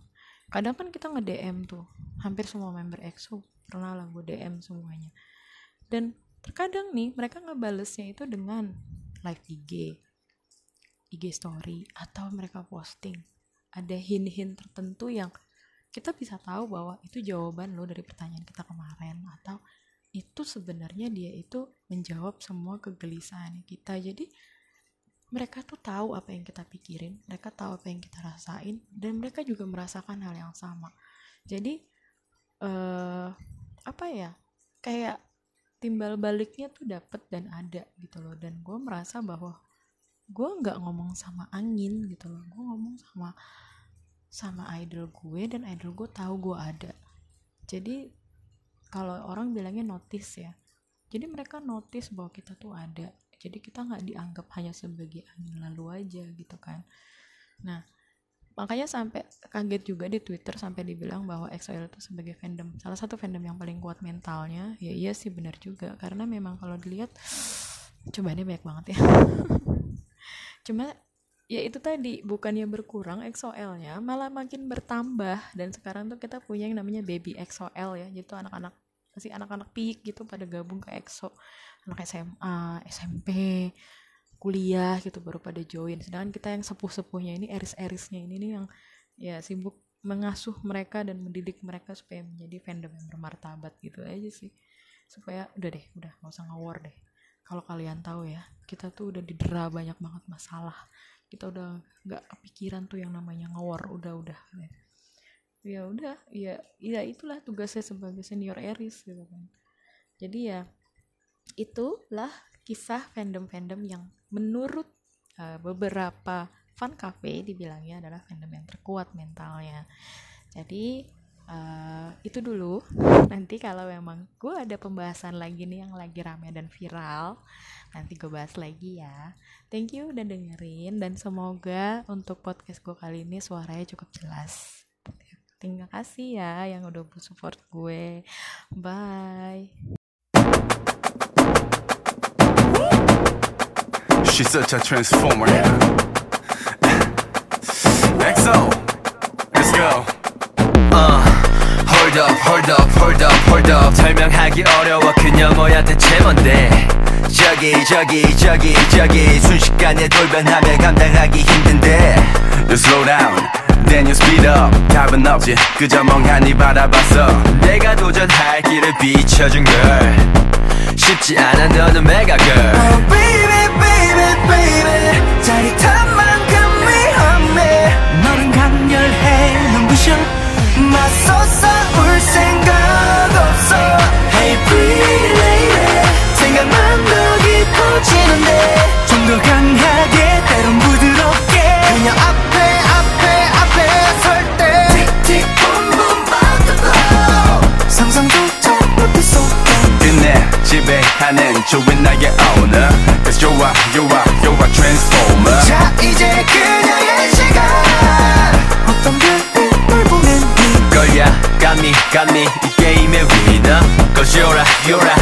kadang kan kita nge DM tuh hampir semua member EXO pernah lah gue DM semuanya. Dan terkadang nih mereka ngebalesnya itu dengan live IG IG story atau mereka posting. Ada hint-hint tertentu yang kita bisa tahu bahwa itu jawaban lo dari pertanyaan kita kemarin atau itu sebenarnya dia itu menjawab semua kegelisahan kita. Jadi mereka tuh tahu apa yang kita pikirin mereka tahu apa yang kita rasain dan mereka juga merasakan hal yang sama. Jadi eh apa ya kayak timbal baliknya tuh dapet dan ada gitu loh. Dan gue merasa bahwa gue nggak ngomong sama angin gitu loh. Gue ngomong sama sama idol gue dan idol gue tahu gue ada. Jadi kalau orang bilangnya notice ya. Jadi mereka notice bahwa kita tuh ada. Jadi kita nggak dianggap hanya sebagai angin lalu aja gitu kan. Nah makanya sampai kaget juga di Twitter sampai dibilang bahwa EXO-L itu sebagai fandom salah satu fandom yang paling kuat mentalnya. Ya iya sih benar juga. Karena memang kalau dilihat cobaannya banyak banget ya. *laughs* Cuma ya itu tadi bukannya berkurang EXO-L-nya malah makin bertambah. Dan sekarang tuh kita punya yang namanya baby EXO-L ya gitu anak-anak masih anak-anak pik gitu pada gabung ke EXO. Anak SMA SMP kuliah gitu baru pada join. Sedangkan kita yang sepuh-sepuhnya ini eris-erisnya ini nih yang ya sibuk mengasuh mereka dan mendidik mereka supaya menjadi fandom yang bermartabat gitu aja sih. Supaya udah deh udah nggak usah ngawur deh. Kalau kalian tahu ya kita tuh udah didera banyak banget masalah. Kita udah nggak kepikiran tuh yang namanya ngawur udah udah ya udah ya ya itulah tugasnya sebagai senior Eris gitu kan. Jadi ya itulah kisah fandom-fandom yang menurut uh, beberapa fan cafe dibilangnya adalah fandom yang terkuat mentalnya. Jadi uh, itu dulu. Nanti kalau memang gue ada pembahasan lagi nih yang lagi rame dan viral nanti gue bahas lagi ya. Thank you udah dengerin dan semoga untuk podcast gue kali ini suaranya cukup jelas terima kasih ya yang udah support gue bye She's such a transformer. EXO, let's go. uh, Hold up, hold up, hold up, hold up 설명하기 어려워 그녀 뭐야 대체 뭔데 저기 저기 저기 저기 순식간에 돌변하며 감당하기 힘든데 You slow down, then you speed up. 답은 없지, 그저 멍하니 바라봤어. 내가 도전할 길을 비춰준 걸. 쉽지 않아 너는 메가걸 baby baby baby. 짜릿한 만큼 위험해. 너는 강렬해 눈부셔. 맞서 싸울 생각 없어. Hey pretty lady. 생각만 더 깊어지는데 좀 더 강하게 하는 좋은 나의 owner. Cause you're a, you're a, you're a transformer. 자 이제 그녀의 시간 어떤 별을 보냈니 걸야 got me got me 이 게임의 winner Cause you're a you're a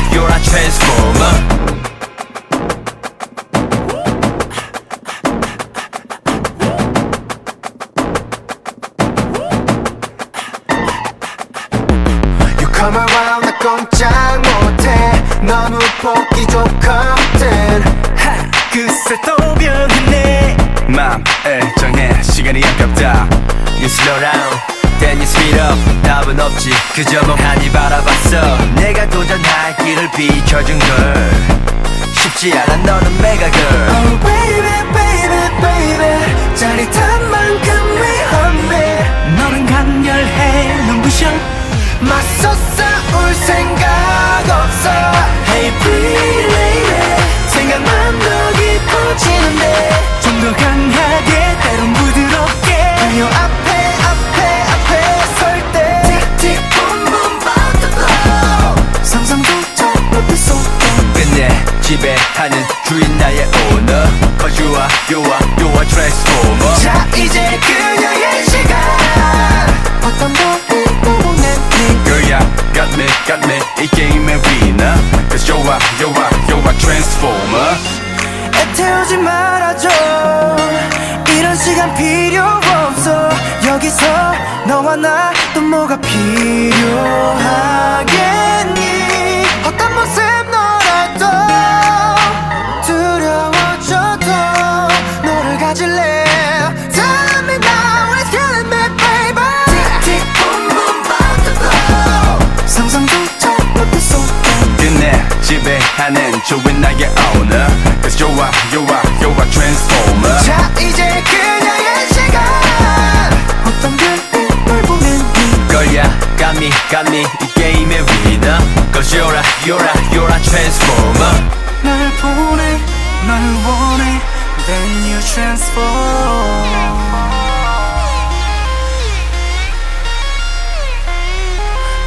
got me 이 게임의 winner Cause you're a, you're a, you're a transformer. 날 보내 널 원해. Then you transform.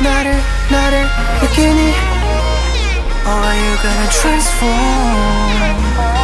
나를 나를 느끼니? Are you gonna transform?